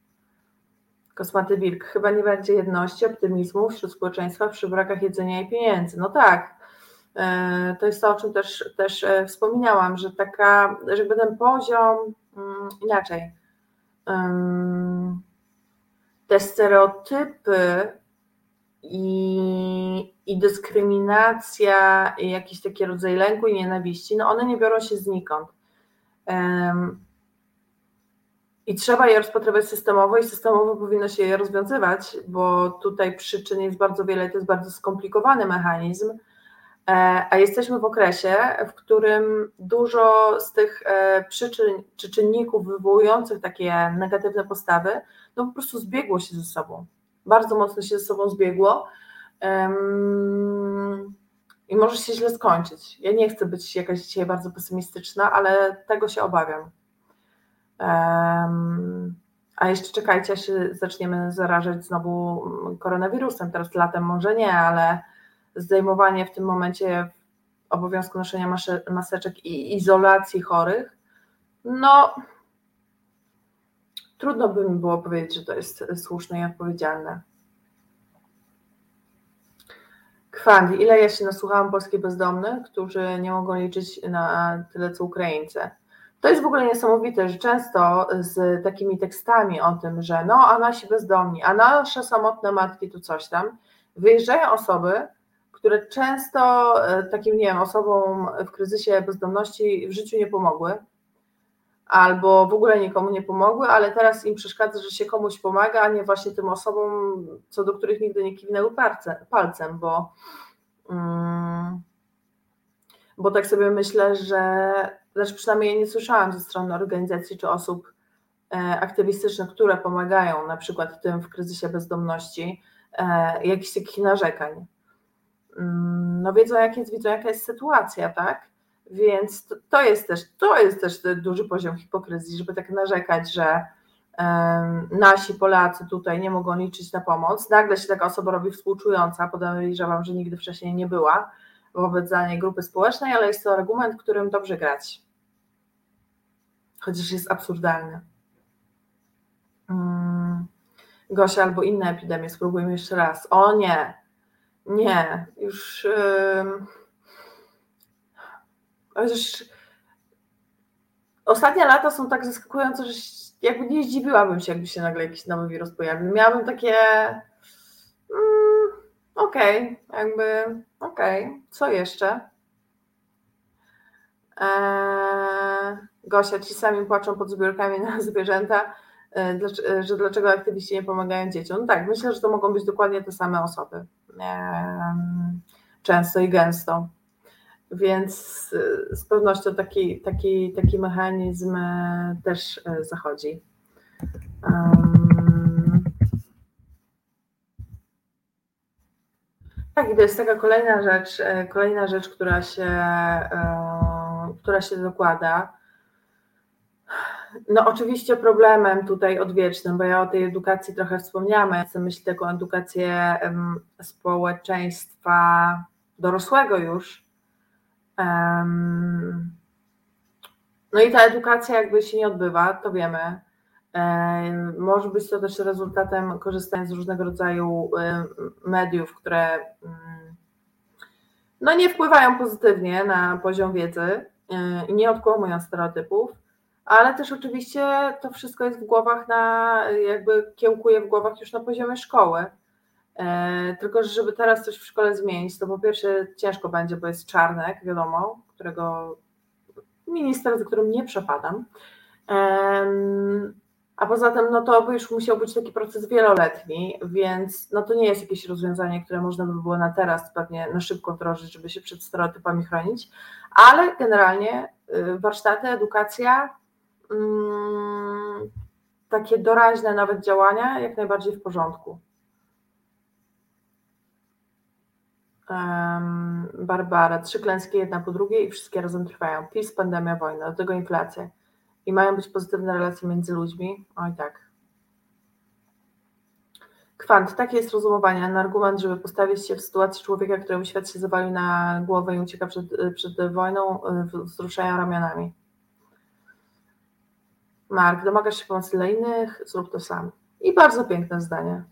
Kosmaty Wilk. Chyba nie będzie jedności, optymizmu wśród społeczeństwa przy brakach jedzenia i pieniędzy. No tak, to jest to, o czym też, też wspominałam, że taka, żeby ten poziom mm, inaczej. Te stereotypy i, i dyskryminacja, i jakiś taki rodzaj lęku i nienawiści, no one nie biorą się znikąd. I trzeba je rozpatrywać systemowo i systemowo powinno się je rozwiązywać, bo tutaj przyczyn jest bardzo wiele, to jest bardzo skomplikowany mechanizm, e, a jesteśmy w okresie, w którym dużo z tych e, przyczyn czy czynników wywołujących takie negatywne postawy, no po prostu zbiegło się ze sobą. Bardzo mocno się ze sobą zbiegło i może się źle skończyć. Ja nie chcę być jakaś dzisiaj bardzo pesymistyczna, ale tego się obawiam. A jeszcze czekajcie, aż się zaczniemy zarażać znowu koronawirusem. Teraz latem może nie, ale zdejmowanie w tym momencie obowiązku noszenia maseczek i izolacji chorych, no trudno by mi było powiedzieć, że to jest słuszne i odpowiedzialne. Kwandi, ile ja się nasłuchałam polskich bezdomnych, którzy nie mogą liczyć na tyle co Ukraińcy. To jest w ogóle niesamowite, że często z takimi tekstami o tym, że no, a nasi bezdomni, a nasze samotne matki tu coś tam, wyjeżdżają osoby, które często e, takim, nie wiem, osobom w kryzysie bezdomności w życiu nie pomogły, albo w ogóle nikomu nie pomogły, ale teraz im przeszkadza, że się komuś pomaga, a nie właśnie tym osobom, co do których nigdy nie kiwnęły palcem, bo, mm, bo tak sobie myślę, że znaczy przynajmniej nie słyszałam ze strony organizacji czy osób e, aktywistycznych, które pomagają na przykład tym w kryzysie bezdomności, e, jakichś takich narzekań. Mm, no wiedzą, jak jest, widzą, jaka jest sytuacja, tak? Więc to, to, jest też, to jest też duży poziom hipokryzji, żeby tak narzekać, że nasi Polacy tutaj nie mogą liczyć na pomoc. Nagle się taka osoba robi współczująca, podejrzewam, że nigdy wcześniej nie była wobec danej grupy społecznej, ale jest to argument, którym dobrze grać. Chociaż jest absurdalny. Hmm. Gosia albo inne epidemie, spróbujmy jeszcze raz. O nie, nie, już. Yy Chociaż ostatnie lata są tak zaskakujące, że jakby nie zdziwiłabym się, jakby się nagle jakiś nowy wirus pojawił. Miałabym takie mm, okej, okay, jakby okej, okay. co jeszcze? Eee, Gosia, ci sami płaczą pod zbiórkami na zwierzęta, e, że dlaczego aktywiści nie pomagają dzieciom. No tak, myślę, że to mogą być dokładnie te same osoby. Często i gęsto. Więc z pewnością taki, taki, taki mechanizm y, też y, zachodzi. Tak, i to jest taka kolejna rzecz, kolejna rzecz, która się, która się dokłada. No oczywiście problemem tutaj odwiecznym, bo ja o tej edukacji trochę wspomniałam, ja chcę myśleć taką edukację społeczeństwa dorosłego już, no i ta edukacja jakby się nie odbywa, to wiemy. Może być to też rezultatem korzystania z różnego rodzaju mediów, które mm, no nie wpływają pozytywnie na poziom wiedzy i nie odkłamują stereotypów, ale też oczywiście to wszystko jest w głowach na, jakby kiełkuje w głowach już na poziomie szkoły. E, tylko, że żeby teraz coś w szkole zmienić, to po pierwsze ciężko będzie, bo jest Czarnek, wiadomo, którego minister, za którym nie przepadam. A poza tym, no to by już musiał być taki proces wieloletni, więc no to nie jest jakieś rozwiązanie, które można by było na teraz pewnie na szybko wdrożyć, żeby się przed stereotypami chronić, ale generalnie y, warsztaty, edukacja, takie doraźne nawet działania, jak najbardziej w porządku. Barbara, trzy klęski jedna po drugiej i wszystkie razem trwają. PiS, pandemia, wojna, do tego inflacja i mają być pozytywne relacje między ludźmi. Oj tak. Kwant, takie jest rozumowanie, na argument, żeby postawić się w sytuacji człowieka, któremu świat się zawalił na głowę i ucieka przed, przed wojną, wzruszają ramionami. Mark, domagasz się pomocy dla innych, zrób to sam. I bardzo piękne zdanie.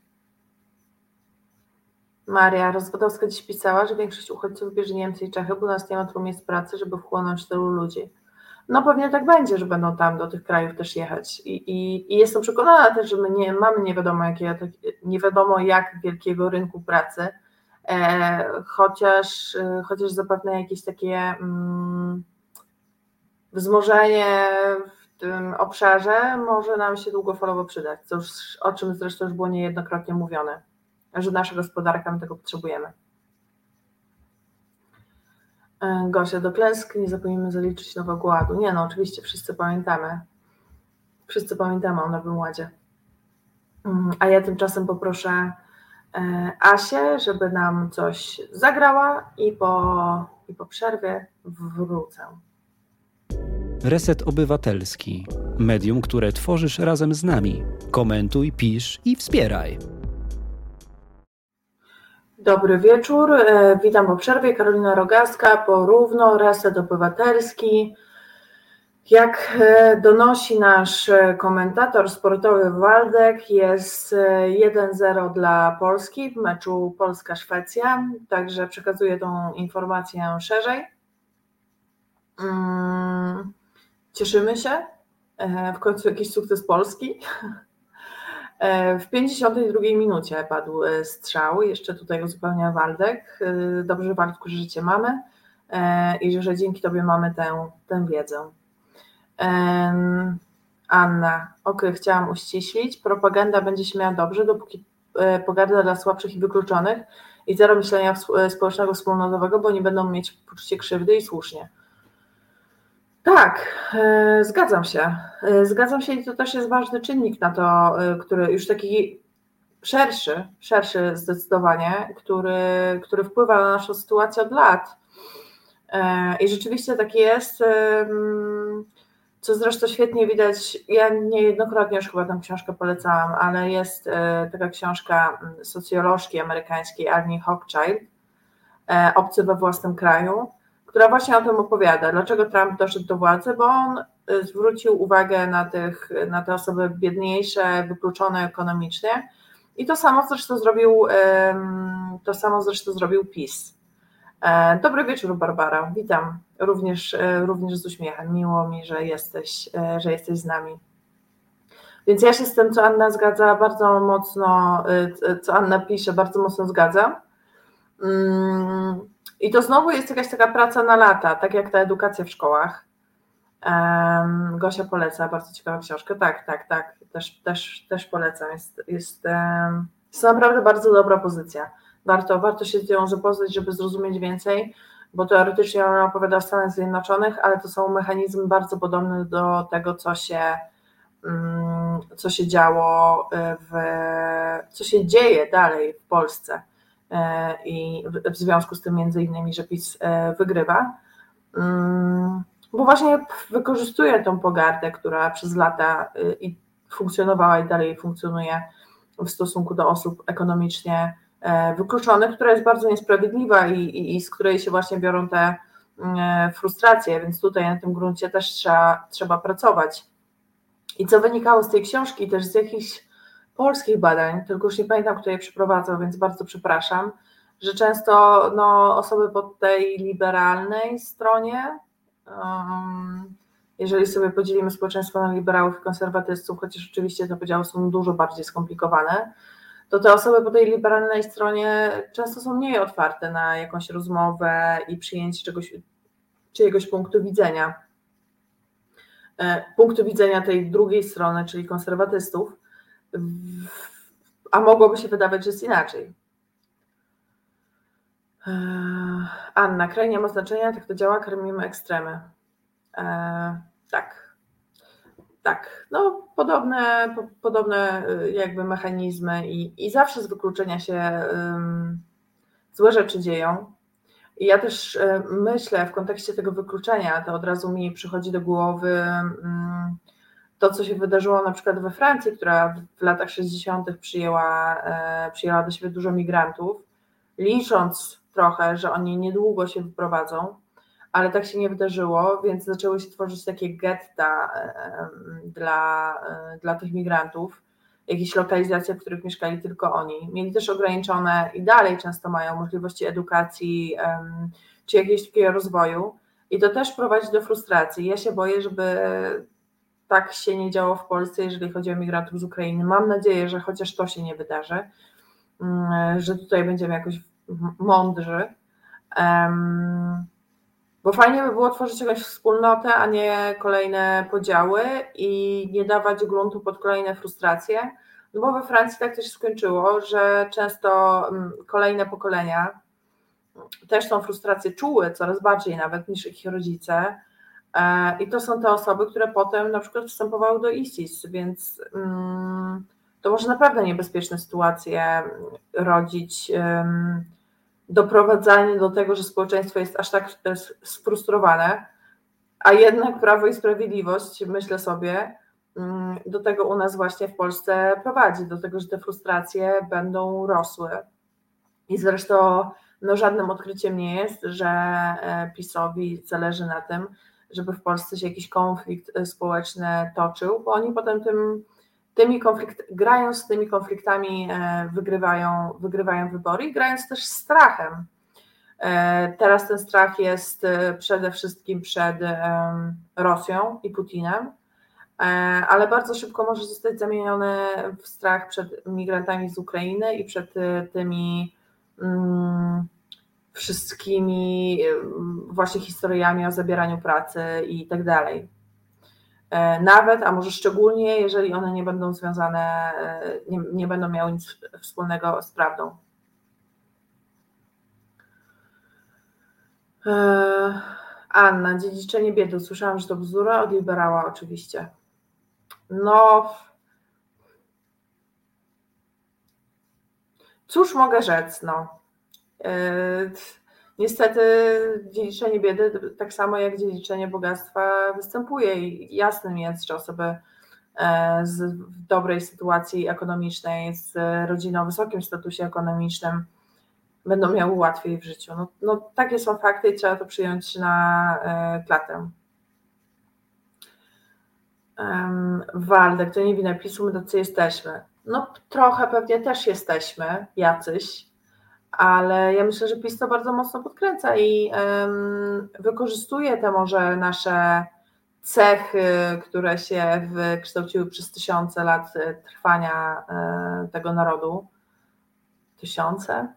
Maria Rozwodowska dziś pisała, że większość uchodźców bierze Niemcy i Czechy, bo nas nie ma tylu miejsc pracy, żeby wchłonąć tylu ludzi. No pewnie tak będzie, że będą tam do tych krajów też jechać. I, i, i jestem przekonana też, że my nie mamy nie wiadomo, jakiego, nie wiadomo jak wielkiego rynku pracy, e, chociaż, e, chociaż zapewne jakieś takie mm, wzmożenie w tym obszarze może nam się długofalowo przydać, co już, o czym zresztą już było niejednokrotnie mówione, że nasza gospodarka my tego potrzebujemy. E, Gosia, do klęsk nie zapomnimy zaliczyć Nowego Ładu. Nie no, oczywiście, wszyscy pamiętamy. Wszyscy pamiętamy o Nowym Ładzie. Mm, a ja tymczasem poproszę e, Asię, żeby nam coś zagrała i po, i po przerwie wrócę. Reset Obywatelski. Medium, które tworzysz razem z nami. Komentuj, pisz i wspieraj. Dobry wieczór, e, witam po przerwie. Karolina Rogaska, porówno, Reset Obywatelski. Jak e, donosi nasz e, komentator sportowy Waldek, jest 1-0 dla Polski w meczu Polska-Szwecja, także przekazuję tą informację szerzej. Mm, cieszymy się. W końcu jakiś sukces Polski. E, w 52 minucie padł e, strzał, jeszcze tutaj uzupełnia Waldek. E, dobrze Waldku, że życie mamy i że dzięki Tobie mamy tę, tę wiedzę. Anna, ok, chciałam uściślić. Propaganda będzie się miała dobrze, dopóki pogarda dla słabszych i wykluczonych i zero myślenia społecznego wspólnotowego, bo nie będą mieć poczucie krzywdy i słusznie. Tak, e, zgadzam się. E, zgadzam się i to też jest ważny czynnik na to, e, który już taki szerszy, szerszy zdecydowanie, który, który wpływa na naszą sytuację od lat. I rzeczywiście tak jest, co zresztą świetnie widać. Ja niejednokrotnie już chyba tę książkę polecałam, ale jest taka książka socjolożki amerykańskiej Arnie Hochschild, Obcy we własnym kraju która właśnie o tym opowiada, dlaczego Trump doszedł do władzy, bo on y, zwrócił uwagę na, tych, na te osoby biedniejsze, wykluczone ekonomicznie i to samo zresztą zrobił, to samo zresztą zrobił PiS. E, dobry wieczór Barbara, witam również, e, również z uśmiechem, miło mi, że jesteś, e, że jesteś z nami. Więc ja się z tym, co Anna zgadza, bardzo mocno, co Anna pisze, bardzo mocno zgadzam. I to znowu jest jakaś taka praca na lata, tak jak ta edukacja w szkołach. Um, Gosia poleca, bardzo ciekawa książka. Tak, tak, tak, też, też, też polecam. Jest, jest, um, jest naprawdę bardzo dobra pozycja. Warto, warto się z nią zapoznać, żeby zrozumieć więcej, bo teoretycznie ona opowiada o Stanach Zjednoczonych, ale to są mechanizmy bardzo podobne do tego, co się, um, co się działo w, co się dzieje dalej w Polsce i w związku z tym między innymi, że PiS e, wygrywa, mm, bo właśnie wykorzystuje tą pogardę, która przez lata y, i funkcjonowała i dalej funkcjonuje w stosunku do osób ekonomicznie e, wykluczonych, która jest bardzo niesprawiedliwa i, i, i z której się właśnie biorą te mm, frustracje, więc tutaj na tym gruncie też trzeba, trzeba pracować. I co wynikało z tej książki, też z jakichś polskich badań, tylko już nie pamiętam, kto je przeprowadzał, więc bardzo przepraszam, że często no, osoby po tej liberalnej stronie, um, jeżeli sobie podzielimy społeczeństwo na liberałów i konserwatystów, chociaż oczywiście te podziały są dużo bardziej skomplikowane, to te osoby po tej liberalnej stronie często są mniej otwarte na jakąś rozmowę i przyjęcie czegoś, czyjegoś punktu widzenia. e, punktu widzenia tej drugiej strony, czyli konserwatystów, a mogłoby się wydawać, że jest inaczej. E, Anna, kraj nie ma znaczenia, tak to działa, karmimy ekstremy. Tak, tak, no podobne, po, podobne jakby mechanizmy i, i zawsze z wykluczenia się um, złe rzeczy dzieją. I ja też e, myślę w kontekście tego wykluczenia, to od razu mi przychodzi do głowy mm, to, co się wydarzyło na przykład we Francji, która w latach 60. przyjęła, e, przyjęła do siebie dużo migrantów, licząc trochę, że oni niedługo się wyprowadzą, ale tak się nie wydarzyło, więc zaczęły się tworzyć takie getta e, dla, dla tych migrantów jakieś lokalizacje, w których mieszkali tylko oni. Mieli też ograniczone i dalej często mają możliwości edukacji czy jakiegoś takiego rozwoju. I to też prowadzi do frustracji. Ja się boję, żeby tak się nie działo w Polsce, jeżeli chodzi o migrantów z Ukrainy. Mam nadzieję, że chociaż to się nie wydarzy, mm, że tutaj będziemy jakoś mądrzy. Bo fajnie by było tworzyć jakąś wspólnotę, a nie kolejne podziały i nie dawać gruntu pod kolejne frustracje. No bo we Francji tak to się skończyło, że często mm, kolejne pokolenia też tą frustrację czuły coraz bardziej nawet niż ich rodzice. E, I to są te osoby, które potem na przykład wstępowały do ISIS, więc mm, to może naprawdę niebezpieczne sytuacje rodzić doprowadzanie do tego, że społeczeństwo jest aż tak sfrustrowane, a jednak Prawo i Sprawiedliwość, myślę sobie, mm, do tego u nas właśnie w Polsce prowadzi, do tego, że te frustracje będą rosły. I zresztą no, żadnym odkryciem nie jest, że e, PiSowi zależy na tym, żeby w Polsce się jakiś konflikt e, społeczny toczył, bo oni potem tym tymi konflikt, grając z tymi konfliktami e, wygrywają, wygrywają wybory i grając też strachem. E, teraz ten strach jest przede wszystkim przed Rosją i Putinem, ale bardzo szybko może zostać zamieniony w strach przed migrantami z Ukrainy i przed tymi mm, wszystkimi właśnie historiami o zabieraniu pracy i tak dalej. E, nawet, a może szczególnie, jeżeli one nie będą związane, e, nie, nie będą miały nic wspólnego z prawdą. E, Anna, dziedziczenie biedy. Słyszałam, że to bzdura od liberała oczywiście. No, cóż mogę rzec, no. Niestety dziedziczenie biedy, tak samo jak dziedziczenie bogactwa, występuje i jasnym jest, że osoby e, z, dobrej sytuacji ekonomicznej, z rodziną o wysokim statusie ekonomicznym będą miały łatwiej w życiu. No, no takie są fakty i trzeba to przyjąć na e, klatę. Waldek, to nie wina PiSu, my tacy jesteśmy. No trochę pewnie też jesteśmy jacyś, ale ja myślę, że PiS to bardzo mocno podkręca i wykorzystuje te może nasze cechy, które się wykształciły przez tysiące lat e, trwania e, tego narodu. Tysiące?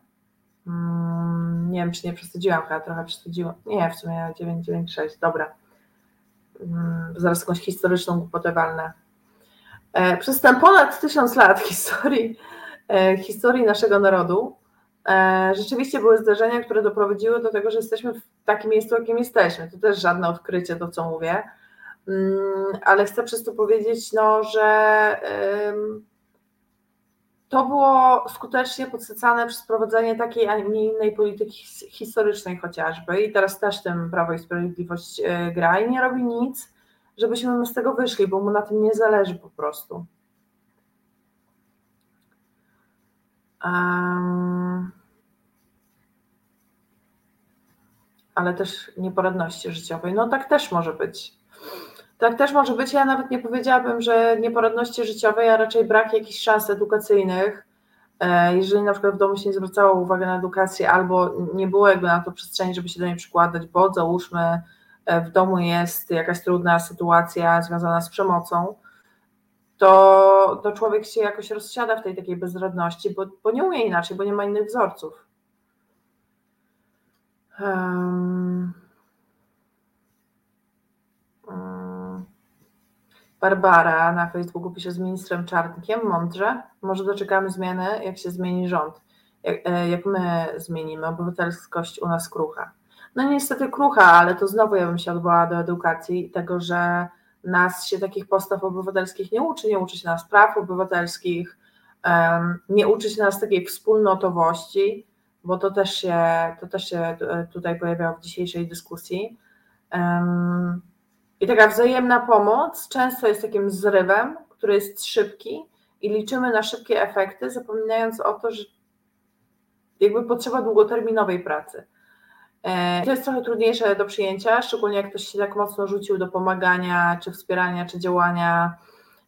Mm, nie wiem, czy nie przesadziłam, chyba trochę przesadziłam. Nie, w sumie 996, dobra. Mm, zaraz jakąś historyczną głupotę walnę. E, przez ten ponad tysiąc lat historii, historii naszego narodu rzeczywiście były zdarzenia, które doprowadziły do tego, że jesteśmy w takim miejscu, jakim jesteśmy. To też żadne odkrycie, to co mówię, mm, ale chcę przez to powiedzieć, no, że to było skutecznie podsycane przez prowadzenie takiej, a nie innej polityki historycznej chociażby i teraz też tym Prawo i Sprawiedliwość e, gra i nie robi nic, żebyśmy z tego wyszli, bo mu na tym nie zależy po prostu. Um, ale też nieporadności życiowej. No tak też może być. Tak też może być. Ja nawet nie powiedziałabym, że nieporadności życiowej, a raczej brak jakichś szans edukacyjnych. E, jeżeli na przykład w domu się nie zwracało uwagi na edukację, albo nie było jakby na to przestrzeni, żeby się do niej przykładać, bo załóżmy e, w domu jest jakaś trudna sytuacja związana z przemocą, to, to człowiek się jakoś rozsiada w tej takiej bezradności, bo, bo nie umie inaczej, bo nie ma innych wzorców. Um, um, Barbara na Facebooku pisze z ministrem Czarnkiem, mądrze. Może doczekamy zmiany, jak się zmieni rząd. Jak, e, jak my zmienimy obywatelskość u nas krucha. No niestety krucha, ale to znowu ja bym się odwołała do edukacji tego, że nas się takich postaw obywatelskich nie uczy, nie uczy się nas praw obywatelskich, nie uczy się nas takiej wspólnotowości, bo to też się, to też się e, tutaj pojawiało w dzisiejszej dyskusji. I taka wzajemna pomoc często jest takim zrywem, który jest szybki i liczymy na szybkie efekty, zapominając o to, że jakby potrzeba długoterminowej pracy. E, to jest trochę trudniejsze do przyjęcia, szczególnie jak ktoś się tak mocno rzucił do pomagania, czy wspierania, czy działania,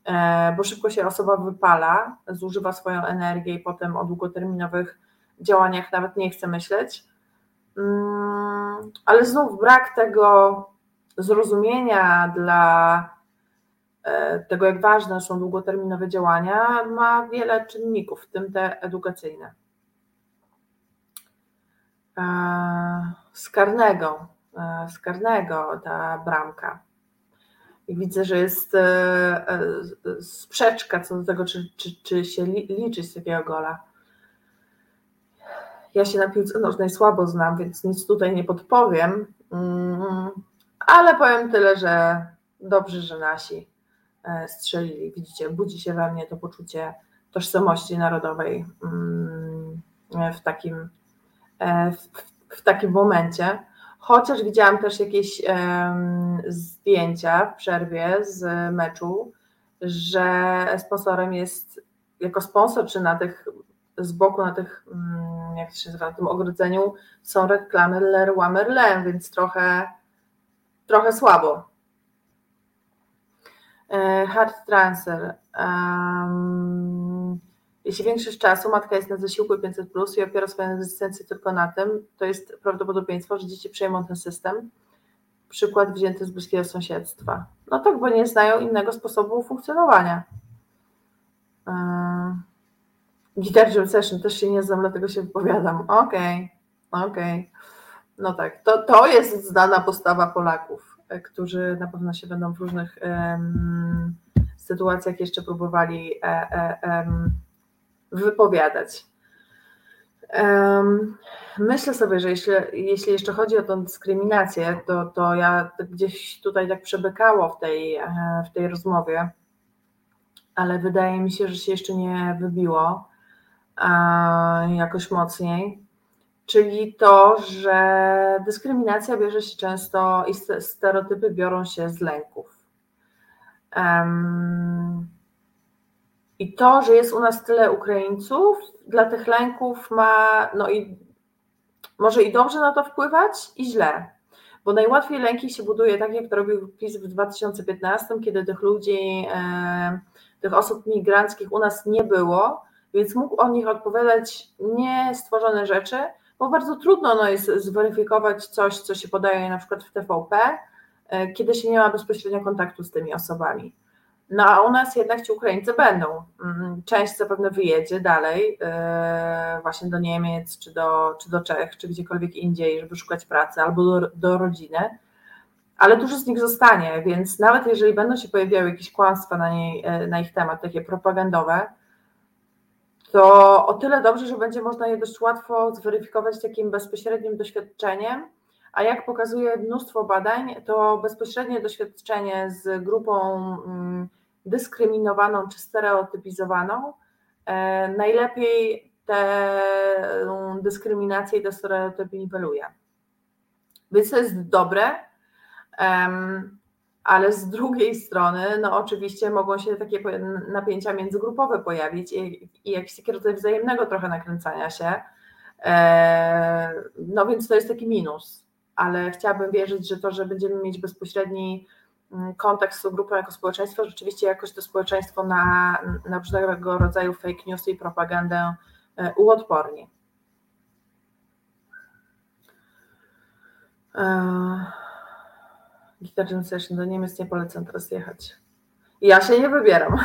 e, bo szybko się osoba wypala, zużywa swoją energię i potem o długoterminowych działaniach nawet nie chce myśleć. Mm, ale znów brak tego zrozumienia dla e, tego, jak ważne są długoterminowe działania, ma wiele czynników, w tym te edukacyjne. Z karnego, z karnego ta bramka. I widzę, że jest e, e, sprzeczka co do tego, czy, czy, czy się liczyć z takiego gola. Ja się na piłce nożnej słabo znam, więc nic tutaj nie podpowiem, mm, ale powiem tyle, że dobrze, że nasi e, strzelili. Widzicie, budzi się we mnie to poczucie tożsamości narodowej mm, w takim, w, w takim momencie. Chociaż widziałam też jakieś zdjęcia w przerwie z meczu, że sponsorem jest jako sponsor, czy na tych z boku, na tych, um, jak się nazywa, na tym ogrodzeniu są reklamy Leroy Merlin, więc trochę, trochę słabo. E, hard transfer. Um, jeśli większość czasu matka jest na zasiłku 500 plus i opiera swoją egzystencję tylko na tym, to jest prawdopodobieństwo, że dzieci przejmą ten system. Przykład wzięty z bliskiego sąsiedztwa. No tak, bo nie znają innego sposobu funkcjonowania. Yy. Guitar Jam Session też się nie znam, dlatego się wypowiadam. Okej, okay, okej. Okay. No tak, to, to jest znana postawa Polaków, e, którzy na pewno się będą w różnych um, sytuacjach jeszcze próbowali e, e, wypowiadać. Myślę sobie, że jeśli, jeśli jeszcze chodzi o tę dyskryminację, to, to ja gdzieś tutaj tak przebekało w tej, w tej rozmowie, ale wydaje mi się, że się jeszcze nie wybiło jakoś mocniej. Czyli to, że dyskryminacja bierze się często i stereotypy biorą się z lęków. I to, że jest u nas tyle Ukraińców, dla tych lęków ma, no i może i dobrze na to wpływać, i źle. Bo najłatwiej lęki się buduje tak, jak to robił PiS w 2015, kiedy tych ludzi, e, tych osób migranckich u nas nie było, więc mógł o nich odpowiadać niestworzone rzeczy, bo bardzo trudno no, jest zweryfikować coś, co się podaje na przykład w TVP, e, kiedy się nie ma bezpośrednio kontaktu z tymi osobami. No a u nas jednak ci Ukraińcy będą. Mm, część zapewne wyjedzie dalej, yy, właśnie do Niemiec, czy do, czy do Czech, czy gdziekolwiek indziej, żeby szukać pracy albo do, do rodziny, ale dużo z nich zostanie, więc nawet jeżeli będą się pojawiały jakieś kłamstwa na, niej, yy, na ich temat, takie propagandowe, to o tyle dobrze, że będzie można je dość łatwo zweryfikować takim bezpośrednim doświadczeniem, a jak pokazuje mnóstwo badań, to bezpośrednie doświadczenie z grupą mm, dyskryminowaną czy stereotypizowaną, e, najlepiej tę dyskryminację i te stereotypy niweluje. Więc to jest dobre, ale z drugiej strony, no oczywiście mogą się takie napięcia międzygrupowe pojawić i, i jakiś taki rodzaj wzajemnego trochę nakręcania się. E, no więc to jest taki minus, ale chciałabym wierzyć, że to, że będziemy mieć bezpośredni Mm, kontakt z grupą jako społeczeństwo, rzeczywiście jakoś to społeczeństwo na, na różnego rodzaju fake newsy i propagandę e, uodporni. Guitar Jam Session do Niemiec nie polecam teraz jechać. Ja się nie wybieram.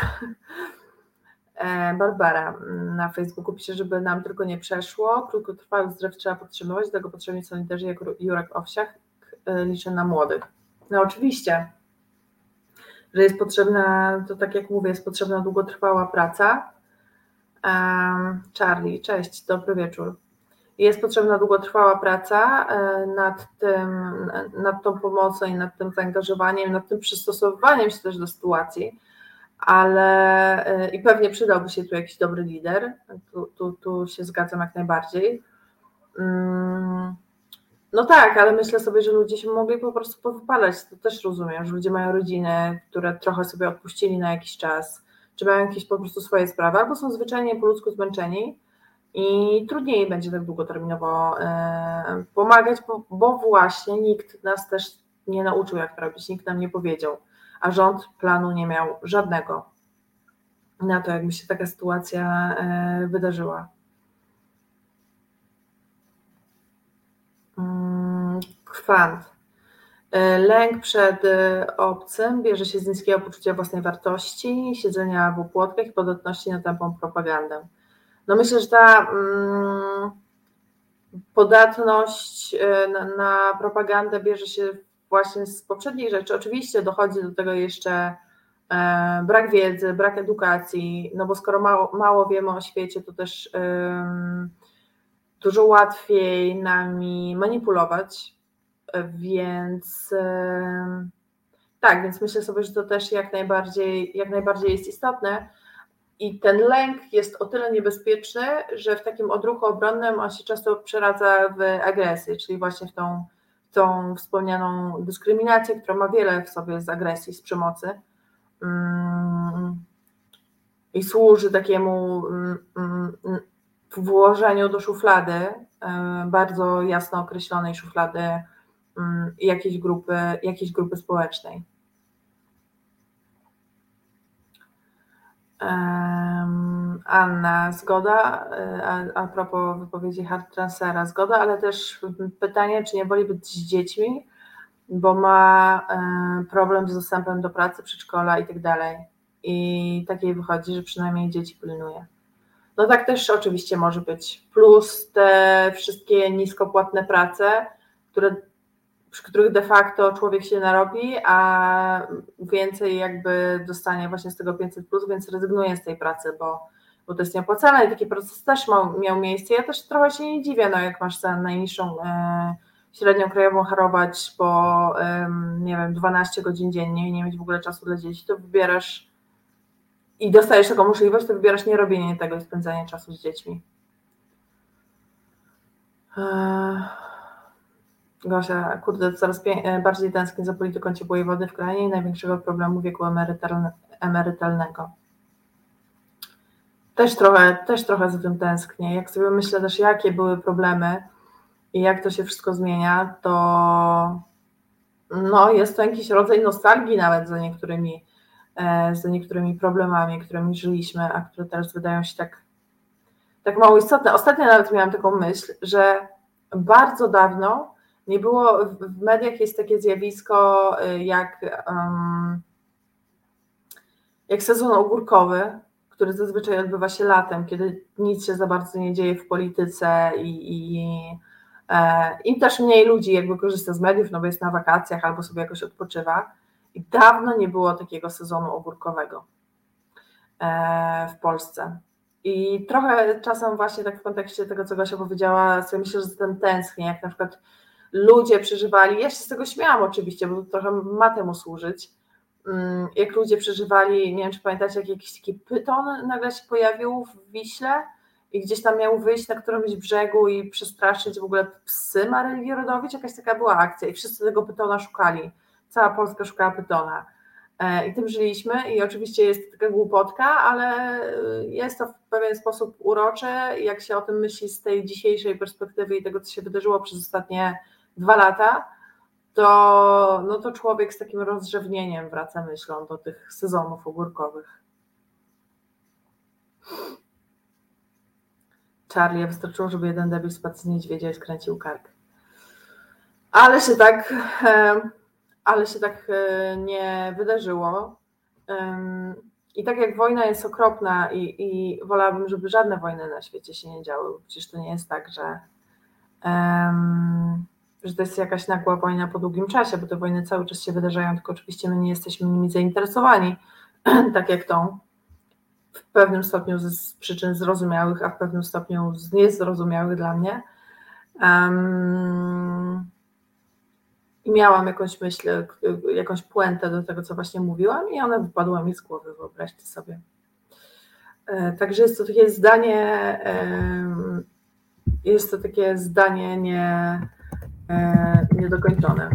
E, Barbara na Facebooku pisze, żeby nam tylko nie przeszło. Krótkotrwały zdrowie trzeba podtrzymywać, dlatego potrzebni są liderzy jak Jurek Owsiak. E, liczę na młodych. No oczywiście że jest potrzebna, to tak jak mówię, jest potrzebna długotrwała praca. Charlie, cześć, dobry wieczór. Jest potrzebna długotrwała praca e, nad tym, nad tą pomocą i nad tym zaangażowaniem, nad tym przystosowywaniem się też do sytuacji, ale e, i pewnie przydałby się tu jakiś dobry lider, tu, tu, tu się zgadzam jak najbardziej. Mm, no tak, ale myślę sobie, że ludzie się mogli po prostu powypalać, to też rozumiem, że ludzie mają rodziny, które trochę sobie odpuścili na jakiś czas, czy mają jakieś po prostu swoje sprawy, albo są zwyczajnie po ludzku zmęczeni i trudniej będzie tak długoterminowo e, pomagać, bo, bo właśnie nikt nas też nie nauczył, jak to robić, nikt nam nie powiedział, a rząd planu nie miał żadnego na to, jakby się taka sytuacja e, wydarzyła. Mm, kwant. E, lęk przed obcym bierze się z niskiego poczucia własnej wartości, siedzenia w opłotkach i podatności na tępą propagandę. No myślę, że ta mm, podatność e, na, na, propagandę bierze się właśnie z poprzedniej rzeczy. Oczywiście dochodzi do tego jeszcze e, brak wiedzy, brak edukacji, no bo skoro mało, mało wiemy o świecie, to też e, dużo łatwiej nami manipulować, więc e, tak, więc myślę sobie, że to też jak najbardziej, jak najbardziej jest istotne. I ten lęk jest o tyle niebezpieczny, że w takim odruchu obronnym on się często przeradza w agresję, czyli właśnie w tą, tą wspomnianą dyskryminację, która ma wiele w sobie z agresji, z przemocy. Mm, I służy takiemu mm, mm, włożeniu do szuflady, y, bardzo jasno określonej szuflady jakiejś grupy, jakiejś grupy społecznej. Anna, zgoda, e, a, a propos wypowiedzi hard transfera, zgoda, ale też pytanie, czy nie boli być z dziećmi, bo ma e, problem z dostępem do pracy, przedszkola i tak dalej. I takiej wychodzi, że przynajmniej dzieci pilnuje. No tak też oczywiście może być. Plus te wszystkie niskopłatne prace, które przy których de facto człowiek się narobi, a więcej jakby dostanie właśnie z tego 500, plus, więc rezygnuje z tej pracy, bo, bo to jest nieopłacalne i taki proces też ma, miał miejsce. Ja też trochę się nie dziwię, no jak masz za najniższą e, średnią krajową harować po e, nie wiem, 12 godzin dziennie i nie mieć w ogóle czasu dla dzieci, to wybierasz i dostajesz taką możliwość, to wybierasz nie robienie tego i spędzanie czasu z dziećmi. E, Gosia, kurde, coraz e, bardziej tęsknię za polityką ciepłej wody w kraju i największego problemu wieku emerytalnego. Też trochę, też trochę za tym tęsknię. Jak sobie myślę też, jakie były problemy i jak to się wszystko zmienia, to no, jest to jakiś rodzaj nostalgii nawet za niektórymi, e, za niektórymi problemami, którymi żyliśmy, a które teraz wydają się tak, tak mało istotne. Ostatnio nawet miałam taką myśl, że bardzo dawno nie było, w mediach jest takie zjawisko y, jak, um, jak sezon ogórkowy, który zazwyczaj odbywa się latem, kiedy nic się za bardzo nie dzieje w polityce i, i e, im też mniej ludzi jakby korzysta z mediów, no bo jest na wakacjach albo sobie jakoś odpoczywa. I dawno nie było takiego sezonu ogórkowego e, w Polsce. I trochę czasem właśnie tak w kontekście tego, co Gosia powiedziała, sobie myślę, że ten tęsknię, jak na przykład ludzie przeżywali, ja się z tego śmiałam oczywiście, bo trochę ma temu służyć, mm, jak ludzie przeżywali, nie wiem czy pamiętacie, jak jakiś taki pyton nagle się pojawił w Wiśle i gdzieś tam miał wyjść na którymś brzegu i przestraszyć w ogóle psy Marylii Rodowicz, jakaś taka była akcja i wszyscy tego pytona szukali, cała Polska szukała pytona. E, I tym żyliśmy i oczywiście jest taka głupotka, ale jest to w pewien sposób urocze, jak się o tym myśli z tej dzisiejszej perspektywy i tego, co się wydarzyło przez ostatnie dwa lata, to, no to człowiek z takim rozrzewnieniem wraca myślą do tych sezonów ogórkowych. Charlie, wystarczyło, żeby jeden debil spadł z niedźwiedzia i skręcił kark. Ale się tak, ale się tak e, nie wydarzyło. I tak jak wojna jest okropna i, i wolałabym, żeby żadne wojny na świecie się nie działy, przecież to nie jest tak, że um, że to jest jakaś nagła wojna po długim czasie, bo te wojny cały czas się wydarzają, tylko oczywiście my nie jesteśmy nimi zainteresowani, tak jak tą, w pewnym stopniu z przyczyn zrozumiałych, a w pewnym stopniu z niezrozumiałych dla mnie. Um, I miałam jakąś myśl, jakąś puentę do tego, co właśnie mówiłam, i ona wypadła mi z głowy, wyobraźcie sobie. E, także jest to takie zdanie, jest to takie zdanie nie, niedokończone.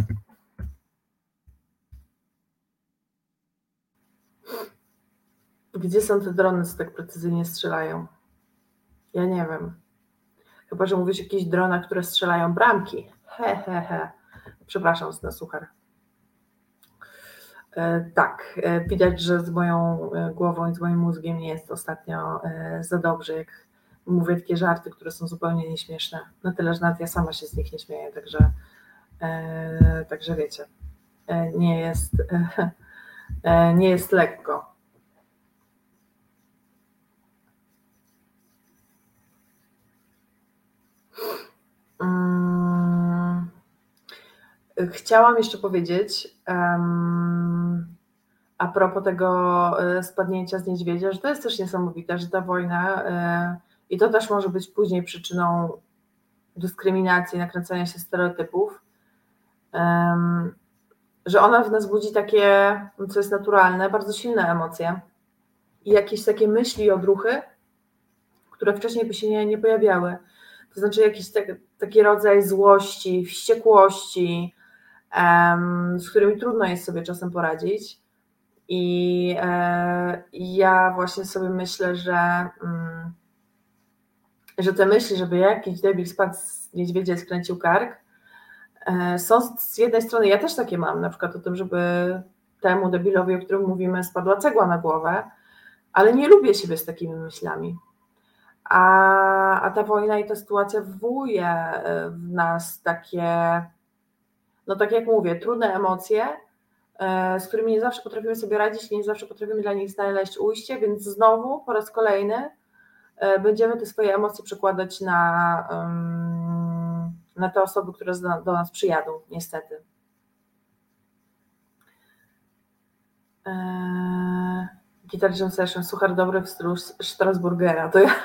Gdzie są te drony, co tak precyzyjnie strzelają? Ja nie wiem. Chyba, że mówisz o jakichś dronach, które strzelają bramki. He, he, he. Przepraszam na suchar. E, tak, e, widać, że z moją e, głową i z moim mózgiem nie jest ostatnio za dobrze, jak mówię takie żarty, które są zupełnie nieśmieszne. Na tyle, że nawet ja sama się z nich nie śmieję, także, także wiecie, nie jest, nie jest lekko. Mm. Chciałam jeszcze powiedzieć um, a propos tego e, spadnięcia z niedźwiedzia, że to jest też niesamowite, że ta wojna e, i to też może być później przyczyną dyskryminacji, nakręcania się stereotypów, um, że ona w nas budzi takie, co jest naturalne, bardzo silne emocje i jakieś takie myśli i odruchy, które wcześniej by się nie, nie pojawiały. To znaczy jakiś tak, taki rodzaj złości, wściekłości, z którymi trudno jest sobie czasem poradzić. I e, ja właśnie sobie myślę, że, mm, że te myśli, żeby jakiś debil spadł z niedźwiedzia i skręcił kark, e, są z jednej strony, ja też takie mam, na przykład o tym, żeby temu debilowi, o którym mówimy, spadła cegła na głowę, ale nie lubię siebie z takimi myślami. A, a ta wojna i ta sytuacja wywołuje e, w nas takie no tak jak mówię, trudne emocje, e, z którymi nie zawsze potrafimy sobie radzić, nie zawsze potrafimy dla nich znaleźć ujście, więc znowu po raz kolejny będziemy te swoje emocje przekładać na, na te osoby, które do nas przyjadą, niestety. E, Guitar Jam Session, suchar dobry w stylu Strasburgera. To ja,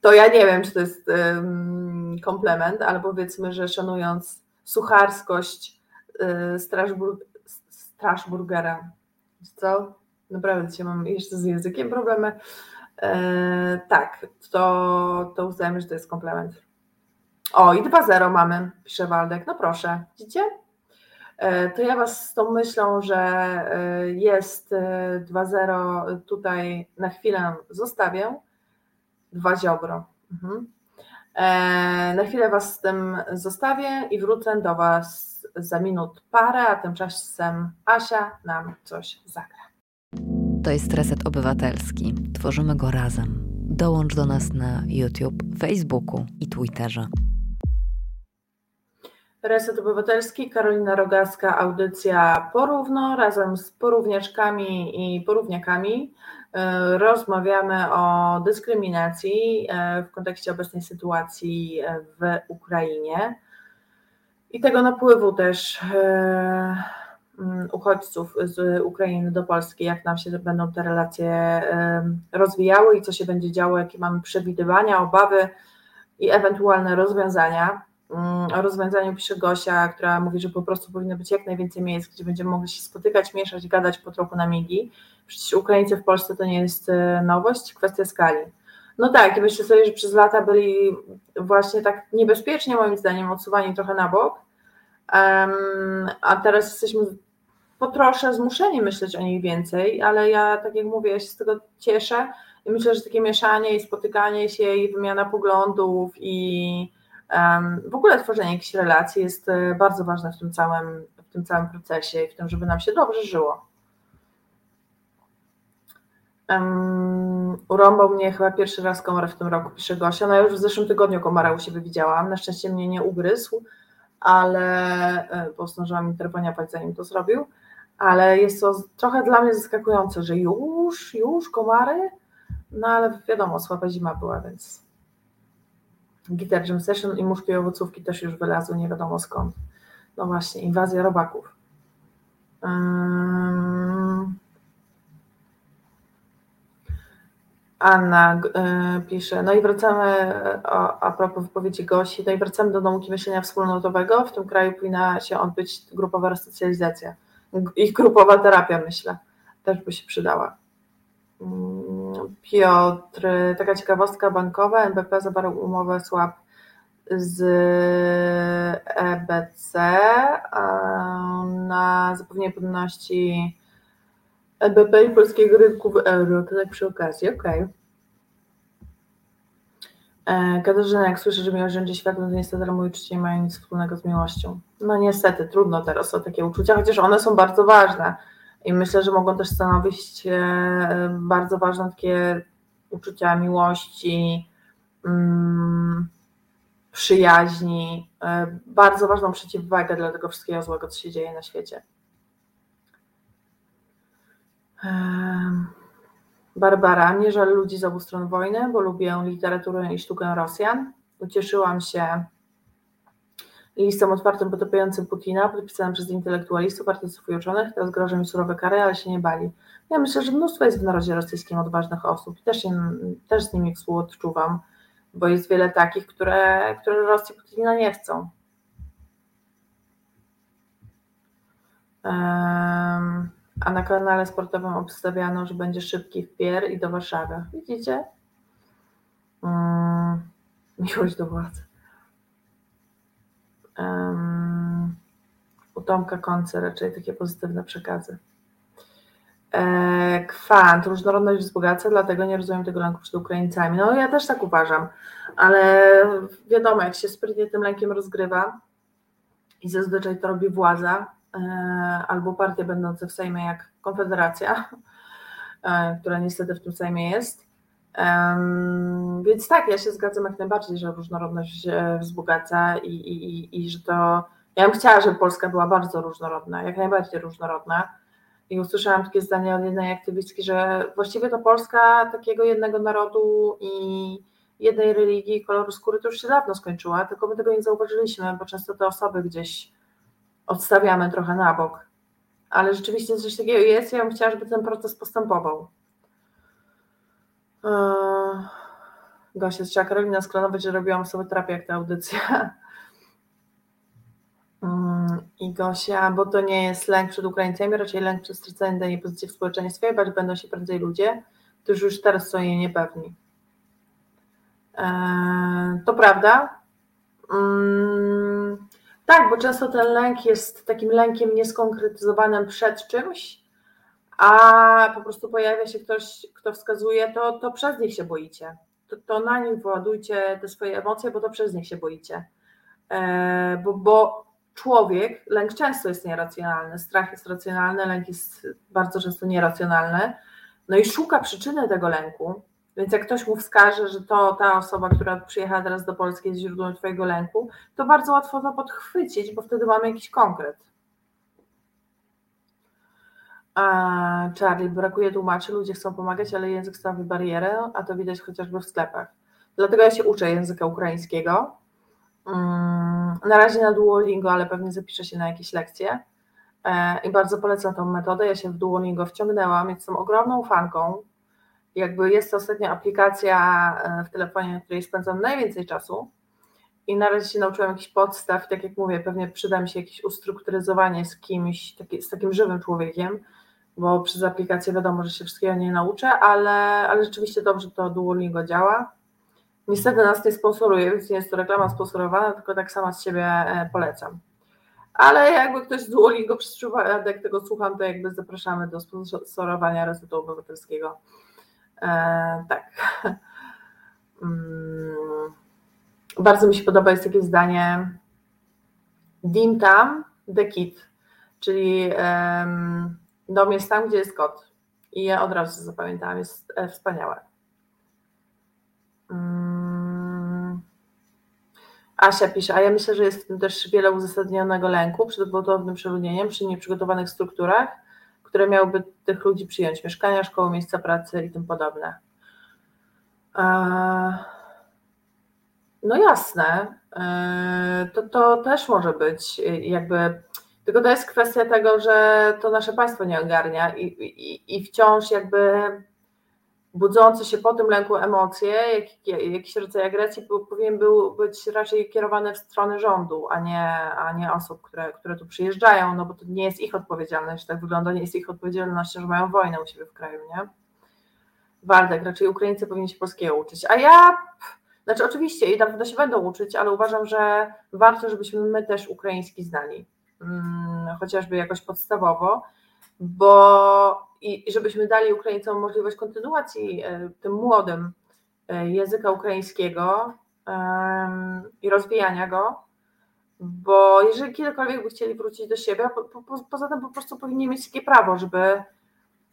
to ja nie wiem, czy to jest komplement, ale powiedzmy, że szanując sucharskość y, Strasburgera. Co? Naprawdę dzisiaj mam jeszcze z językiem problemy. E, tak, to, to uznajmy, że to jest komplement. O, i 2-0 mamy, pisze Waldek. No proszę, widzicie? E, to ja Was z tą myślą, że e, jest 2-0 tutaj na chwilę zostawię. Dwa ziobro. Mhm. Na chwilę Was z tym zostawię i wrócę do Was za minut parę, a tymczasem Asia nam coś zagra. To jest Reset Obywatelski. Tworzymy go razem. Dołącz do nas na YouTube, Facebooku i Twitterze. Reset Obywatelski, Karolina Rogaska, audycja porówno razem z porówniaczkami i porówniakami. E, rozmawiamy o dyskryminacji e, w kontekście obecnej sytuacji e, w Ukrainie i tego napływu też mm, uchodźców z Ukrainy do Polski, jak nam się będą te relacje rozwijały i co się będzie działo, jakie mamy przewidywania, obawy i ewentualne rozwiązania. Mm, o rozwiązaniu pisze Gosia, która mówi, że po prostu powinno być jak najwięcej miejsc, gdzie będziemy mogli się spotykać, mieszać, gadać po trochu na migi. Przecież Ukraińcy w Polsce to nie jest e, nowość, kwestia skali. No tak, i myślę sobie, że przez lata byli właśnie tak niebezpiecznie, moim zdaniem, odsuwani trochę na bok, um, a teraz jesteśmy po trosze zmuszeni myśleć o nich więcej, ale ja, tak jak mówię, ja się z tego cieszę i myślę, że takie mieszanie i spotykanie się i wymiana poglądów i w ogóle tworzenie jakichś relacji jest e, bardzo ważne w tym całym, w tym całym procesie i w tym, żeby nam się dobrze żyło. Um, urąbał mnie chyba pierwszy raz komar w tym roku, pisze Gosia. No ja już w zeszłym tygodniu komara u siebie widziałam. Na szczęście mnie nie ugryzł, ale e, bo zdążyłam zanim to zrobił. Ale jest to trochę dla mnie zaskakujące, że już, już komary, no ale wiadomo, słaba zima była, więc Guitar Jam Session i muszki owocówki też już wylazły, nie wiadomo skąd. No właśnie, inwazja robaków. Um, Anna y, pisze, no i wracamy o, a propos wypowiedzi Gosi, no i wracamy do nauki myślenia wspólnotowego. W tym kraju powinna się odbyć grupowa resocjalizacja i grupowa terapia, myślę, też by się przydała. Mm, Piotr, taka ciekawostka bankowa, NBP zawarł umowę swap z EBC na zapewnienie płynności EBP i polskiego rynku w euro, to tak przy okazji, okej. Okay. Katarzyna, jak słyszę, że miłość rządzi światem, to niestety moje uczucia nie mają nic wspólnego z miłością. No niestety, trudno teraz o takie uczucia, chociaż one są bardzo ważne i myślę, że mogą też stanowić e, bardzo ważne takie uczucia miłości, mm, przyjaźni, e, bardzo ważną przeciwwagę dla tego wszystkiego złego, co się dzieje na świecie. Barbara, nie żal ludzi z obu stron wojny, bo lubię literaturę i sztukę Rosjan. Ucieszyłam się listem otwartym potapiającym Putina, podpisanym przez intelektualistów, artystów i uczonych. Teraz grożą mi surowe kary, ale się nie bali. Ja myślę, że mnóstwo jest w narodzie rosyjskim odważnych osób i też, też z nimi współodczuwam, bo jest wiele takich, które, które Rosji Putina nie chcą. Um, a na kanale sportowym obstawiano, że będzie szybki w Pier i do Warszawy. Widzicie? Um, miłość do władzy. Um, u Tomka raczej takie pozytywne przekazy. E, kwant, różnorodność wzbogaca, dlatego nie rozumiem tego lęku przed Ukraińcami. No ja też tak uważam, ale wiadomo, jak się sprytnie tym lękiem rozgrywa i zazwyczaj to robi władza, albo partie będące w Sejmie jak Konfederacja, e, która niestety w tym Sejmie jest. Więc tak, ja się zgadzam jak najbardziej, że różnorodność wzbogaca i, i, i, i że to. Ja bym chciała, żeby Polska była bardzo różnorodna, jak najbardziej różnorodna. I usłyszałam takie zdanie od jednej aktywistki, że właściwie to Polska takiego jednego narodu i jednej religii, koloru skóry to już się dawno skończyła, tylko my tego nie zauważyliśmy, bo często te osoby gdzieś odstawiamy trochę na bok. Ale rzeczywiście coś takiego jest. Ja bym chciała, żeby ten proces postępował. Eee, Gosia, trzeba Karolina sklonować, że robiłam sobie terapię jak ta audycja. Mm, I Gosia, bo to nie jest lęk przed Ukraińcami, raczej lęk przed straceniem danej pozycji w społeczeństwie, bać będą się prędzej ludzie, którzy już teraz są jej niepewni. Eee, to prawda. Tak, bo często ten lęk jest takim lękiem nieskonkretyzowanym przed czymś, a po prostu pojawia się ktoś, kto wskazuje, to, to przez nich się boicie. To, to na nich wyładujcie te swoje emocje, bo to przez nich się boicie. E, bo, bo człowiek, lęk często jest nieracjonalny, strach jest racjonalny, lęk jest bardzo często nieracjonalny. No i szuka przyczyny tego lęku, więc jak ktoś mu wskaże, że to ta osoba, która przyjechała teraz do Polski jest źródłem Twojego lęku, to bardzo łatwo to podchwycić, bo wtedy mamy jakiś konkret. A Charlie, brakuje tłumaczy, ludzie chcą pomagać, ale język stanowi barierę, a to widać chociażby w sklepach. Dlatego ja się uczę języka ukraińskiego. Mm, na razie na Duolingo, ale pewnie zapiszę się na jakieś lekcje. E, I bardzo polecam tą metodę. Ja się w Duolingo wciągnęłam, jestem ogromną fanką jakby jest to ostatnia aplikacja e, w telefonie, na której spędzam najwięcej czasu i na razie się nauczyłam jakichś podstaw, tak jak mówię, pewnie przyda mi się jakieś ustrukturyzowanie z kimś, taki, z takim żywym człowiekiem, bo przez aplikację wiadomo, że się wszystkiego nie nauczę, ale, ale rzeczywiście dobrze to Duolingo działa. Niestety nas nie sponsoruje, więc nie jest to reklama sponsorowana, tylko tak sama z siebie e, polecam. Ale jakby ktoś z Duolingo przez przypadek tego słucham, to jakby zapraszamy do sponsorowania Resetu Obywatelskiego. E, tak. Mm. Bardzo mi się podoba jest takie zdanie Dim tam, the kid, czyli dom jest tam, gdzie jest kot. I ja od razu zapamiętałam, jest e, wspaniałe. Um, Asia pisze, a ja myślę, że jest w tym też wiele uzasadnionego lęku przed gwałtownym przeludnieniem przy nieprzygotowanych strukturach, które miałyby tych ludzi przyjąć, mieszkania, szkoły, miejsca pracy i tym podobne. No jasne, e, to, to też może być jakby, tylko to jest kwestia tego, że to nasze państwo nie ogarnia i, i, i wciąż jakby budzące się po tym lęku emocje, jak, jakiś rodzaj agresji powinien był być raczej kierowany w stronę rządu, a nie, a nie osób, które, które tu przyjeżdżają, no bo to nie jest ich odpowiedzialność, tak wygląda, nie jest ich odpowiedzialnością, że mają wojnę u siebie w kraju, nie? Waldek, raczej Ukraińcy powinni się polskiego uczyć, a ja, znaczy oczywiście i na pewno się będą uczyć, ale uważam, że warto, żebyśmy my też ukraiński znali, hmm, chociażby jakoś podstawowo, bo i żebyśmy dali Ukraińcom możliwość kontynuacji e, tym młodym e, języka ukraińskiego i rozwijania go, bo jeżeli kiedykolwiek by chcieli wrócić do siebie, po, po, poza tym po prostu powinni mieć takie prawo, żeby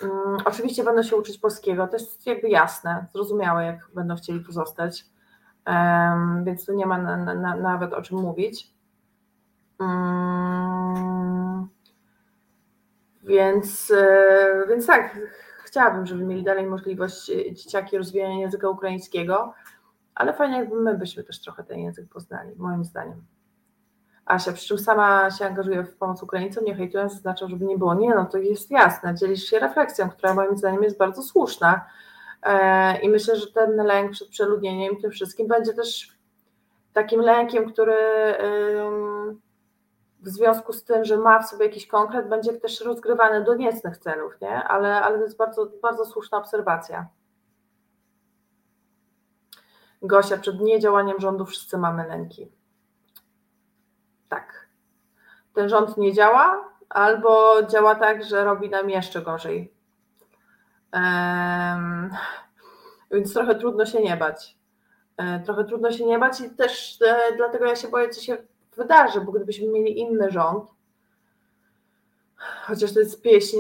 um, oczywiście będą się uczyć polskiego, to jest jakby jasne, zrozumiałe, jak będą chcieli pozostać, um, więc tu nie ma na, na, nawet o czym mówić. Um, więc, e, więc tak, chciałabym, żeby mieli dalej możliwość e, dzieciaki rozwijania języka ukraińskiego, ale fajnie jakby my byśmy też trochę ten język poznali, moim zdaniem. Asia, przy czym sama się angażuje w pomoc Ukraińcom, nie hejtując, zaznaczam, żeby nie było. Nie, no to jest jasne, dzielisz się refleksją, która moim zdaniem jest bardzo słuszna e, i myślę, że ten lęk przed przeludnieniem tym wszystkim będzie też takim lękiem, który w związku z tym, że ma w sobie jakiś konkret, będzie też rozgrywany do niecnych celów, nie? Ale, ale to jest bardzo, bardzo słuszna obserwacja. Gosia, przed niedziałaniem rządu wszyscy mamy lęki. Tak. Ten rząd nie działa, albo działa tak, że robi nam jeszcze gorzej. Um, więc trochę trudno się nie bać. E, trochę trudno się nie bać i też e, dlatego ja się boję, co się wydarzy, bo gdybyśmy mieli inny rząd, chociaż to jest pieśń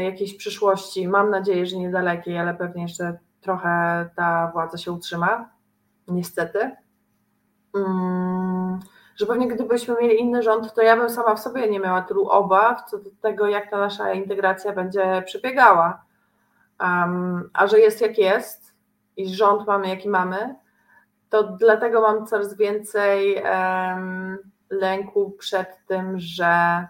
jakiejś przyszłości, mam nadzieję, że niedalekiej, ale pewnie jeszcze trochę ta władza się utrzyma, niestety. Hmm, że pewnie gdybyśmy mieli inny rząd, to ja bym sama w sobie nie miała tylu obaw co do tego, jak ta nasza integracja będzie przebiegała. Um, a że jest jak jest i rząd mamy jaki mamy, to dlatego mam coraz więcej um, lęku przed tym, że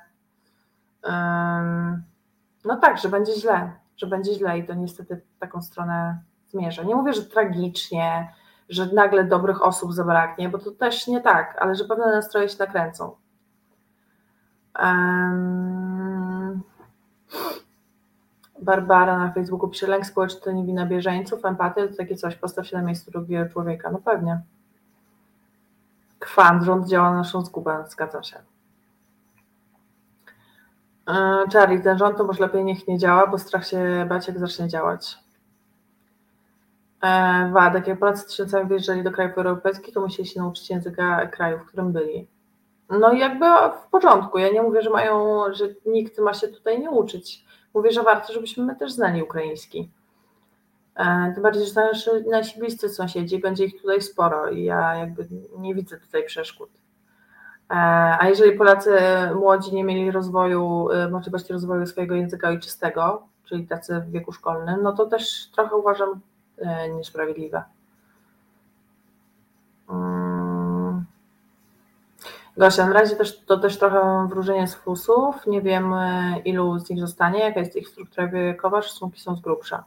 no tak, że będzie źle, że będzie źle i to niestety w taką stronę zmierza. Nie mówię, że tragicznie, że nagle dobrych osób zabraknie, bo to też nie tak, ale że pewne nastroje się nakręcą. Um, Barbara na Facebooku pisze, lęk społeczny to nie wina bieżeńców, empatia to takie coś, postaw się na miejscu drugiego człowieka. No pewnie. Kwant, rząd działa na naszą zgubę, zgadzam się. E, Charlie, ten rząd to może lepiej niech nie działa, bo strach się bać, jak zacznie działać. E, Wadek, jak Polacy tysiącami wyjeżdżali do krajów europejskich, to musieli się nauczyć języka kraju, w którym byli. No i jakby w porządku. Ja nie mówię, że mają, że nikt ma się tutaj nie uczyć. Mówię, że warto, żebyśmy my też znali ukraiński. E, tym bardziej, że nasi, nasi bliscy sąsiedzi, będzie ich tutaj sporo i ja jakby nie widzę tutaj przeszkód. E, a jeżeli Polacy młodzi nie mieli rozwoju, e, możliwości rozwoju swojego języka ojczystego, czyli tacy w wieku szkolnym, no to też trochę uważam niesprawiedliwe. Mm. Gosia, na razie też, to też trochę wróżenie z fusów. Nie wiem, ilu z nich zostanie, jaka jest ich struktura wiekowa, szacunki są z grubsza.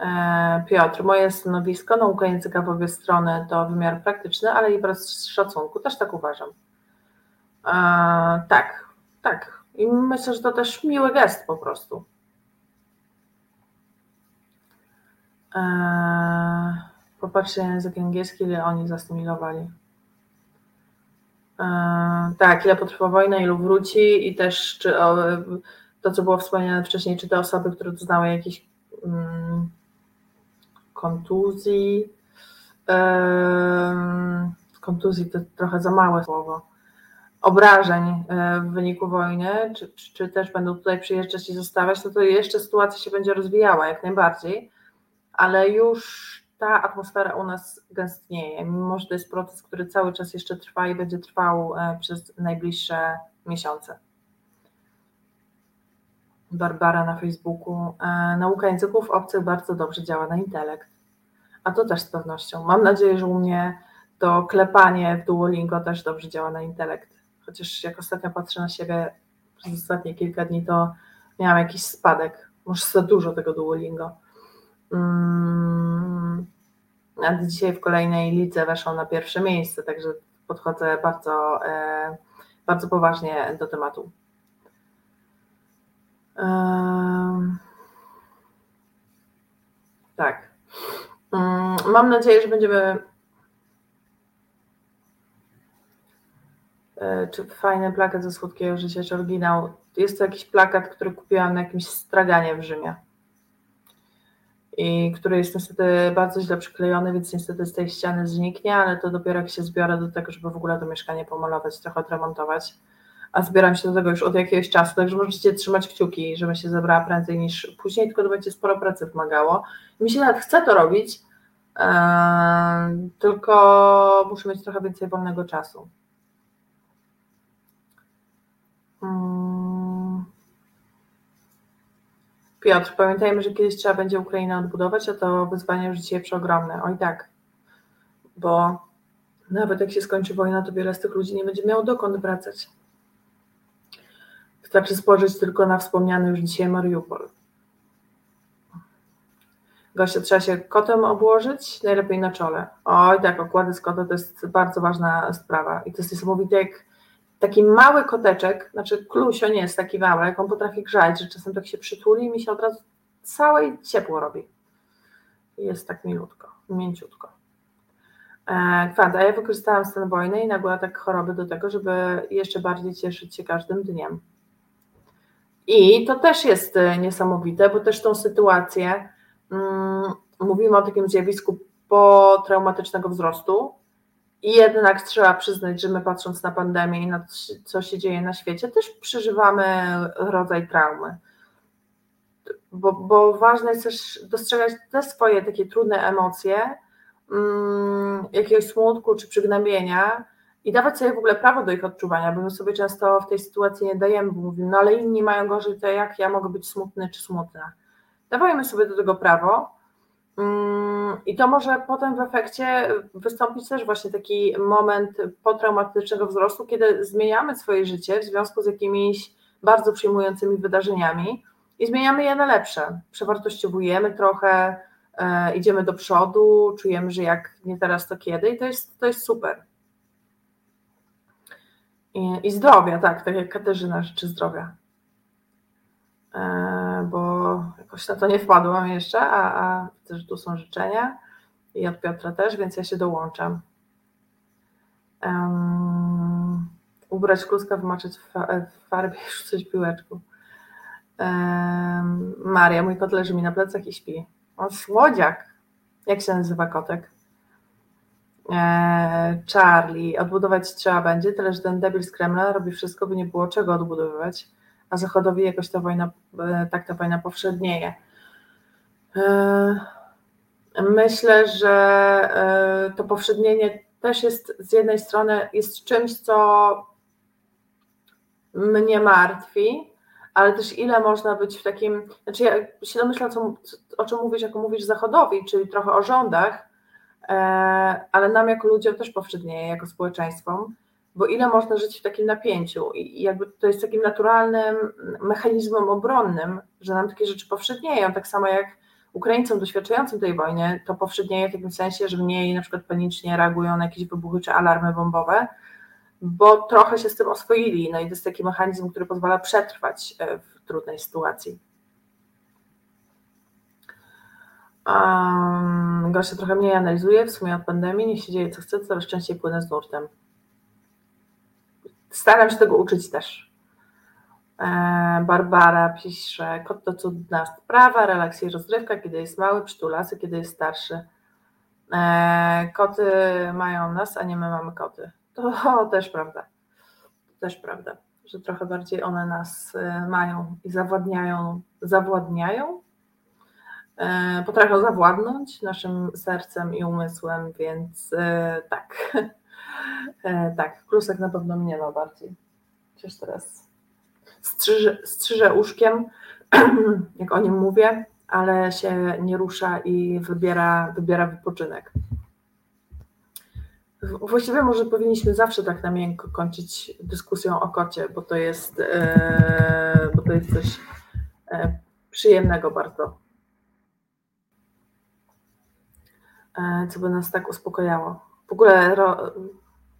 E, Piotr, moje stanowisko, nauka języka w obie strony to wymiar praktyczny, ale i wraz z szacunku, też tak uważam. E, tak, tak. I myślę, że to też miły gest po prostu. E, popatrzcie na język angielski, ile oni zasymilowali. Tak, ile potrwa wojna, ilu wróci i też czy to, co było wspomniane wcześniej, czy te osoby, które doznały jakichś mm, kontuzji. Kontuzji to trochę za małe słowo. Obrażeń e, w wyniku wojny, czy, czy, czy też będą tutaj przyjeżdżać i zostawiać, no to jeszcze sytuacja się będzie rozwijała jak najbardziej, ale już ta atmosfera u nas gęstnieje, mimo że to jest proces, który cały czas jeszcze trwa i będzie trwał e, przez najbliższe miesiące. Barbara na Facebooku. E, nauka języków obcych bardzo dobrze działa na intelekt. A to też z pewnością. Mam nadzieję, że u mnie to klepanie w Duolingo też dobrze działa na intelekt. Chociaż jak ostatnio patrzę na siebie przez ostatnie kilka dni, to miałam jakiś spadek. Może za dużo tego Duolingo. Mm, a dzisiaj w kolejnej lidze weszło na pierwsze miejsce, także podchodzę bardzo, e, bardzo poważnie do tematu. Tak. Mm, mam nadzieję, że będziemy. E, czy fajny plakat ze słodkiego życia, czy oryginał? Jest to jakiś plakat, który kupiłam na jakimś straganie w Rzymie. I który jest niestety bardzo źle przyklejony, więc niestety z tej ściany zniknie, ale to dopiero jak się zbiorę do tego, żeby w ogóle to mieszkanie pomalować, trochę odremontować a zbieram się do tego już od jakiegoś czasu, także możecie trzymać kciuki, żebym się zebrała prędzej niż później, tylko to będzie sporo pracy wymagało. Mi się nawet chce to robić, yy, tylko muszę mieć trochę więcej wolnego czasu. Yy. Piotr, pamiętajmy, że kiedyś trzeba będzie Ukrainę odbudować, a to wyzwanie już dzisiaj przeogromne. Oj tak, bo nawet jak się skończy wojna, to wiele z tych ludzi nie będzie miało dokąd wracać. Wystarczy spojrzeć tylko na wspomniany już dzisiaj Mariupol. Gosia, trzeba się kotem obłożyć, najlepiej na czole. Oj, tak, okłady z kota to jest bardzo ważna sprawa. I to jest niesamowite, jak taki mały koteczek, znaczy klusio nie jest taki mały, jak on potrafi grzać, że czasem tak się przytuli i mi się od razu całe ciepło robi. Jest tak milutko, mięciutko. E, Kwant, a ja wykorzystałam stan wojny i nagłe tak choroby do tego, żeby jeszcze bardziej cieszyć się każdym dniem. I to też jest e, niesamowite, bo też tą sytuację, mm, mówimy o takim zjawisku potraumatycznego wzrostu, i jednak trzeba przyznać, że my patrząc na pandemię i na to, co się dzieje na świecie, też przeżywamy rodzaj traumy. Bo, bo ważne jest też dostrzegać te swoje takie trudne emocje, mm, jakiegoś smutku czy przygnębienia, i dawać sobie w ogóle prawo do ich odczuwania, bo my sobie często w tej sytuacji nie dajemy, bo mówimy, no ale inni mają gorzej, to jak ja mogę być smutny czy smutna. Dawajmy sobie do tego prawo mm, i to może potem w efekcie wystąpić też właśnie taki moment potraumatycznego wzrostu, kiedy zmieniamy swoje życie w związku z jakimiś bardzo przyjmującymi wydarzeniami i zmieniamy je na lepsze. Przewartościowujemy trochę, e, idziemy do przodu, czujemy, że jak nie teraz, to kiedy i to jest, to jest super. I, i zdrowia, tak, tak jak Katarzyna życzy zdrowia. E, bo jakoś na to nie wpadłam jeszcze, a, a że tu są życzenia i od Piotra też, więc ja się dołączam. Um, ubrać kluska, wmaczyć w, w farbie i rzucać piłeczką. Um, Maria, mój kot leży mi na plecach i śpi. On słodziak. Jak się nazywa kotek? E, Charlie, odbudować trzeba będzie, tyle że ten debil z Kremla robi wszystko, by nie było czego odbudowywać, a Zachodowi jakoś ta wojna, e, tak ta wojna powszednieje. E, myślę, że to powszednienie też jest z jednej strony jest czymś, co mnie martwi, ale też ile można być w takim, znaczy ja się domyślam, co, o czym mówisz, jako mówisz Zachodowi, czyli trochę o rządach, ale nam jako ludziom też powszednieje, jako społeczeństwom, bo ile można żyć w takim napięciu? I jakby to jest takim naturalnym mechanizmem obronnym, że nam takie rzeczy powszednieją, tak samo jak Ukraińcom doświadczającym tej wojny, to powszednieje w takim sensie, że mniej na przykład panicznie reagują na jakieś wybuchy czy alarmy bombowe, bo trochę się z tym oswoili, no i to jest taki mechanizm, który pozwala przetrwać e, w trudnej sytuacji. Um, Gosia trochę mniej analizuje, w sumie od pandemii, nie się dzieje co chce, coraz częściej płynę z nurtem. Staram się tego uczyć też. E, Barbara pisze, kot to cudna sprawa, relaks i rozrywka, kiedy jest mały, przytulasy, kiedy jest starszy. E, koty mają nas, a nie my mamy koty. To też prawda. To też prawda, że trochę bardziej one nas e, mają i zawładniają, zawładniają potrafią zawładnąć naszym sercem i umysłem, więc e, tak, e, tak, klusek na pewno mnie ma bardziej. Chociaż teraz strzyże, strzyże uszkiem, jak o nim mówię, ale się nie rusza i wybiera, wybiera wypoczynek. Właściwie może powinniśmy zawsze tak na miękko kończyć dyskusją o kocie, bo to jest, e, bo to jest coś e, przyjemnego bardzo. E, co by nas tak uspokojało. W ogóle ro,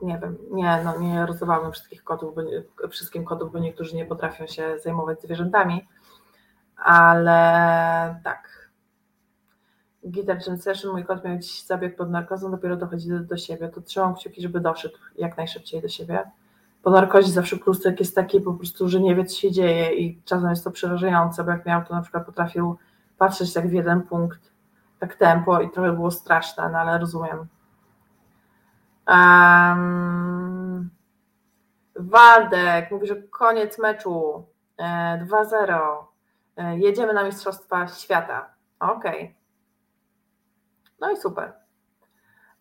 nie wiem, nie, no nie rozrywamy wszystkich kotów, bo wszystkim kotów, bo niektórzy nie potrafią się zajmować zwierzętami, ale tak. Guitar Jam Session, mój kot miał dziś zabieg pod narkozą, dopiero dochodzi do, do siebie, to trzymam kciuki, żeby doszedł jak najszybciej do siebie. Po narkozie zawsze klusek jest taki po prostu, że nie wie, co się dzieje i czasem jest to przerażające, bo jak miał, to na przykład potrafił patrzeć tak w jeden punkt, tak tempo i trochę było straszne, no ale rozumiem. Um, Waldek mówi, że koniec meczu 2-0. E, e, jedziemy na Mistrzostwa Świata. Okej. Okay. No i super.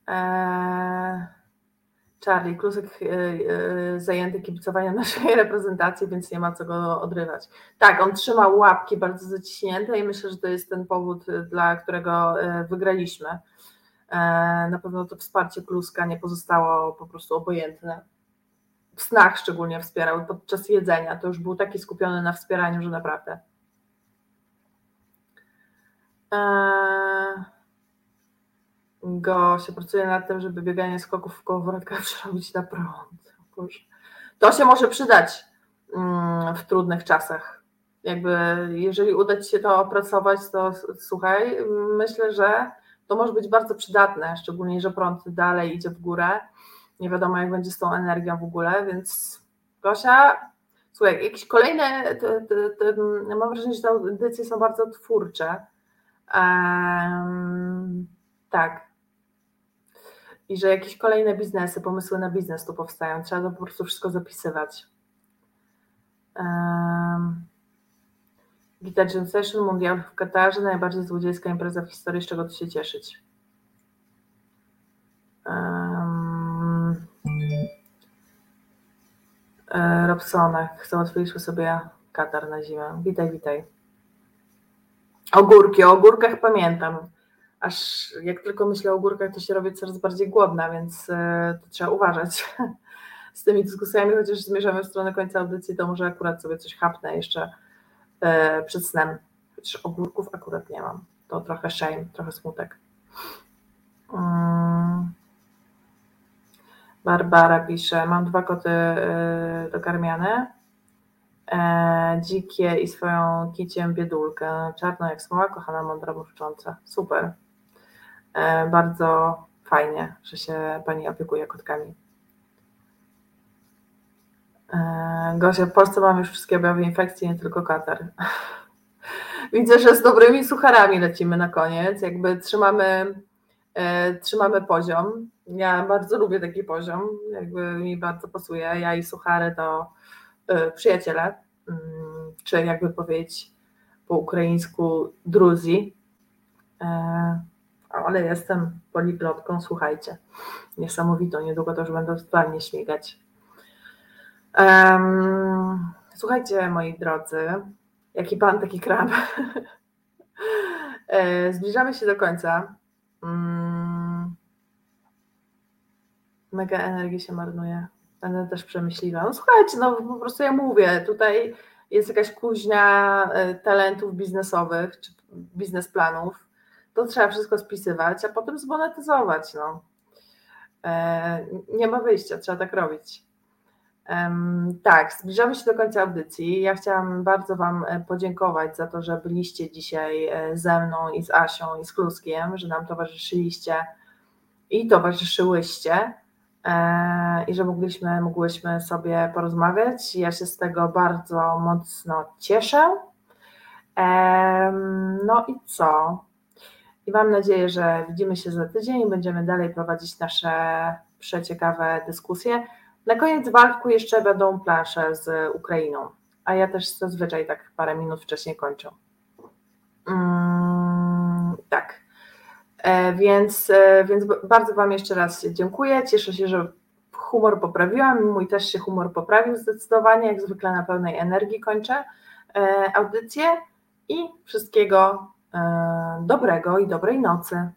Eee, Charlie, Klusek e, zajęty kibicowaniem naszej reprezentacji, więc nie ma co go odrywać. Tak, on trzymał łapki bardzo zaciśnięte i myślę, że to jest ten powód, dla którego wygraliśmy. Na pewno to wsparcie Kluska nie pozostało po prostu obojętne. W snach szczególnie wspierał podczas jedzenia. To już był taki skupiony na wspieraniu, że naprawdę. Eee go się pracuje nad tym, żeby bieganie skoków w kołowrotkach przerobić na prąd. To się może przydać mm, w trudnych czasach. Jakby, jeżeli uda Ci się to opracować, to słuchaj, myślę, że to może być bardzo przydatne, szczególnie, że prąd dalej idzie w górę. Nie wiadomo, jak będzie z tą energią w ogóle, więc Gosia, słuchaj, jakieś kolejne, te, te, te, mam wrażenie, że te audycje są bardzo twórcze. Um, tak, i że jakieś kolejne biznesy, pomysły na biznes tu powstają. Trzeba to po prostu wszystko zapisywać. Um, Guitar Session, Mundial w Katarze, najbardziej złodziejska impreza w historii, z czego tu się cieszyć. Um, Robsonek, załatwiliśmy sobie Katar na zimę. Witaj, witaj. Ogórki, o ogórkach pamiętam aż jak tylko myślę o górkach, to się robię coraz bardziej głodna, więc e, to trzeba uważać z tymi dyskusjami, chociaż zmierzamy w stronę końca audycji, to może akurat sobie coś chapnę jeszcze e, przed snem. Chociaż ogórków akurat nie mam. To trochę shame, trochę smutek. Mm. Barbara pisze, mam dwa koty e, dokarmiane, dzikie i swoją kiciem biedulkę, czarną jak smoła, kochana, mądra, mówcząca. Super. E, bardzo fajnie, że się Pani opiekuje kotkami. E, Gosia, w Polsce mamy już wszystkie objawy infekcji, nie tylko katar. Widzę, że z dobrymi sucharami lecimy na koniec. Jakby trzymamy, e, trzymamy poziom. Ja bardzo lubię taki poziom, jakby mi bardzo pasuje. Ja i suchary to przyjaciele, mm, czy jakby powiedzieć po ukraińsku druzi ale jestem poliglotką, słuchajcie, niesamowitą, niedługo to już będę totalnie śmigać. Um, słuchajcie, moi drodzy, jaki pan, taki krab. E, zbliżamy się do końca. Um, mega energii się marnuje. Będę też przemyśliwa. No słuchajcie, no po prostu ja mówię, tutaj jest jakaś kuźnia e, talentów biznesowych czy biznesplanów to trzeba wszystko spisywać, a potem zmonetyzować. No. E, nie ma wyjścia, trzeba tak robić. Tak, zbliżamy się do końca audycji. Ja chciałam bardzo Wam e, podziękować za to, że byliście dzisiaj e, ze mną i z Asią i z Kluskiem, że nam towarzyszyliście i towarzyszyłyście i że mogliśmy, mogłyśmy sobie porozmawiać. Ja się z tego bardzo mocno cieszę. No i co? I mam nadzieję, że widzimy się za tydzień i będziemy dalej prowadzić nasze przeciekawe dyskusje. Na koniec walku jeszcze będą plansze z Ukrainą, a ja też zazwyczaj tak parę minut wcześniej kończę. Mm, tak. E, więc, e, więc bardzo Wam jeszcze raz dziękuję. Cieszę się, że humor poprawiłam. Mój też się humor poprawił zdecydowanie. Jak zwykle na pełnej energii kończę e, audycję i wszystkiego dobrego i dobrej nocy.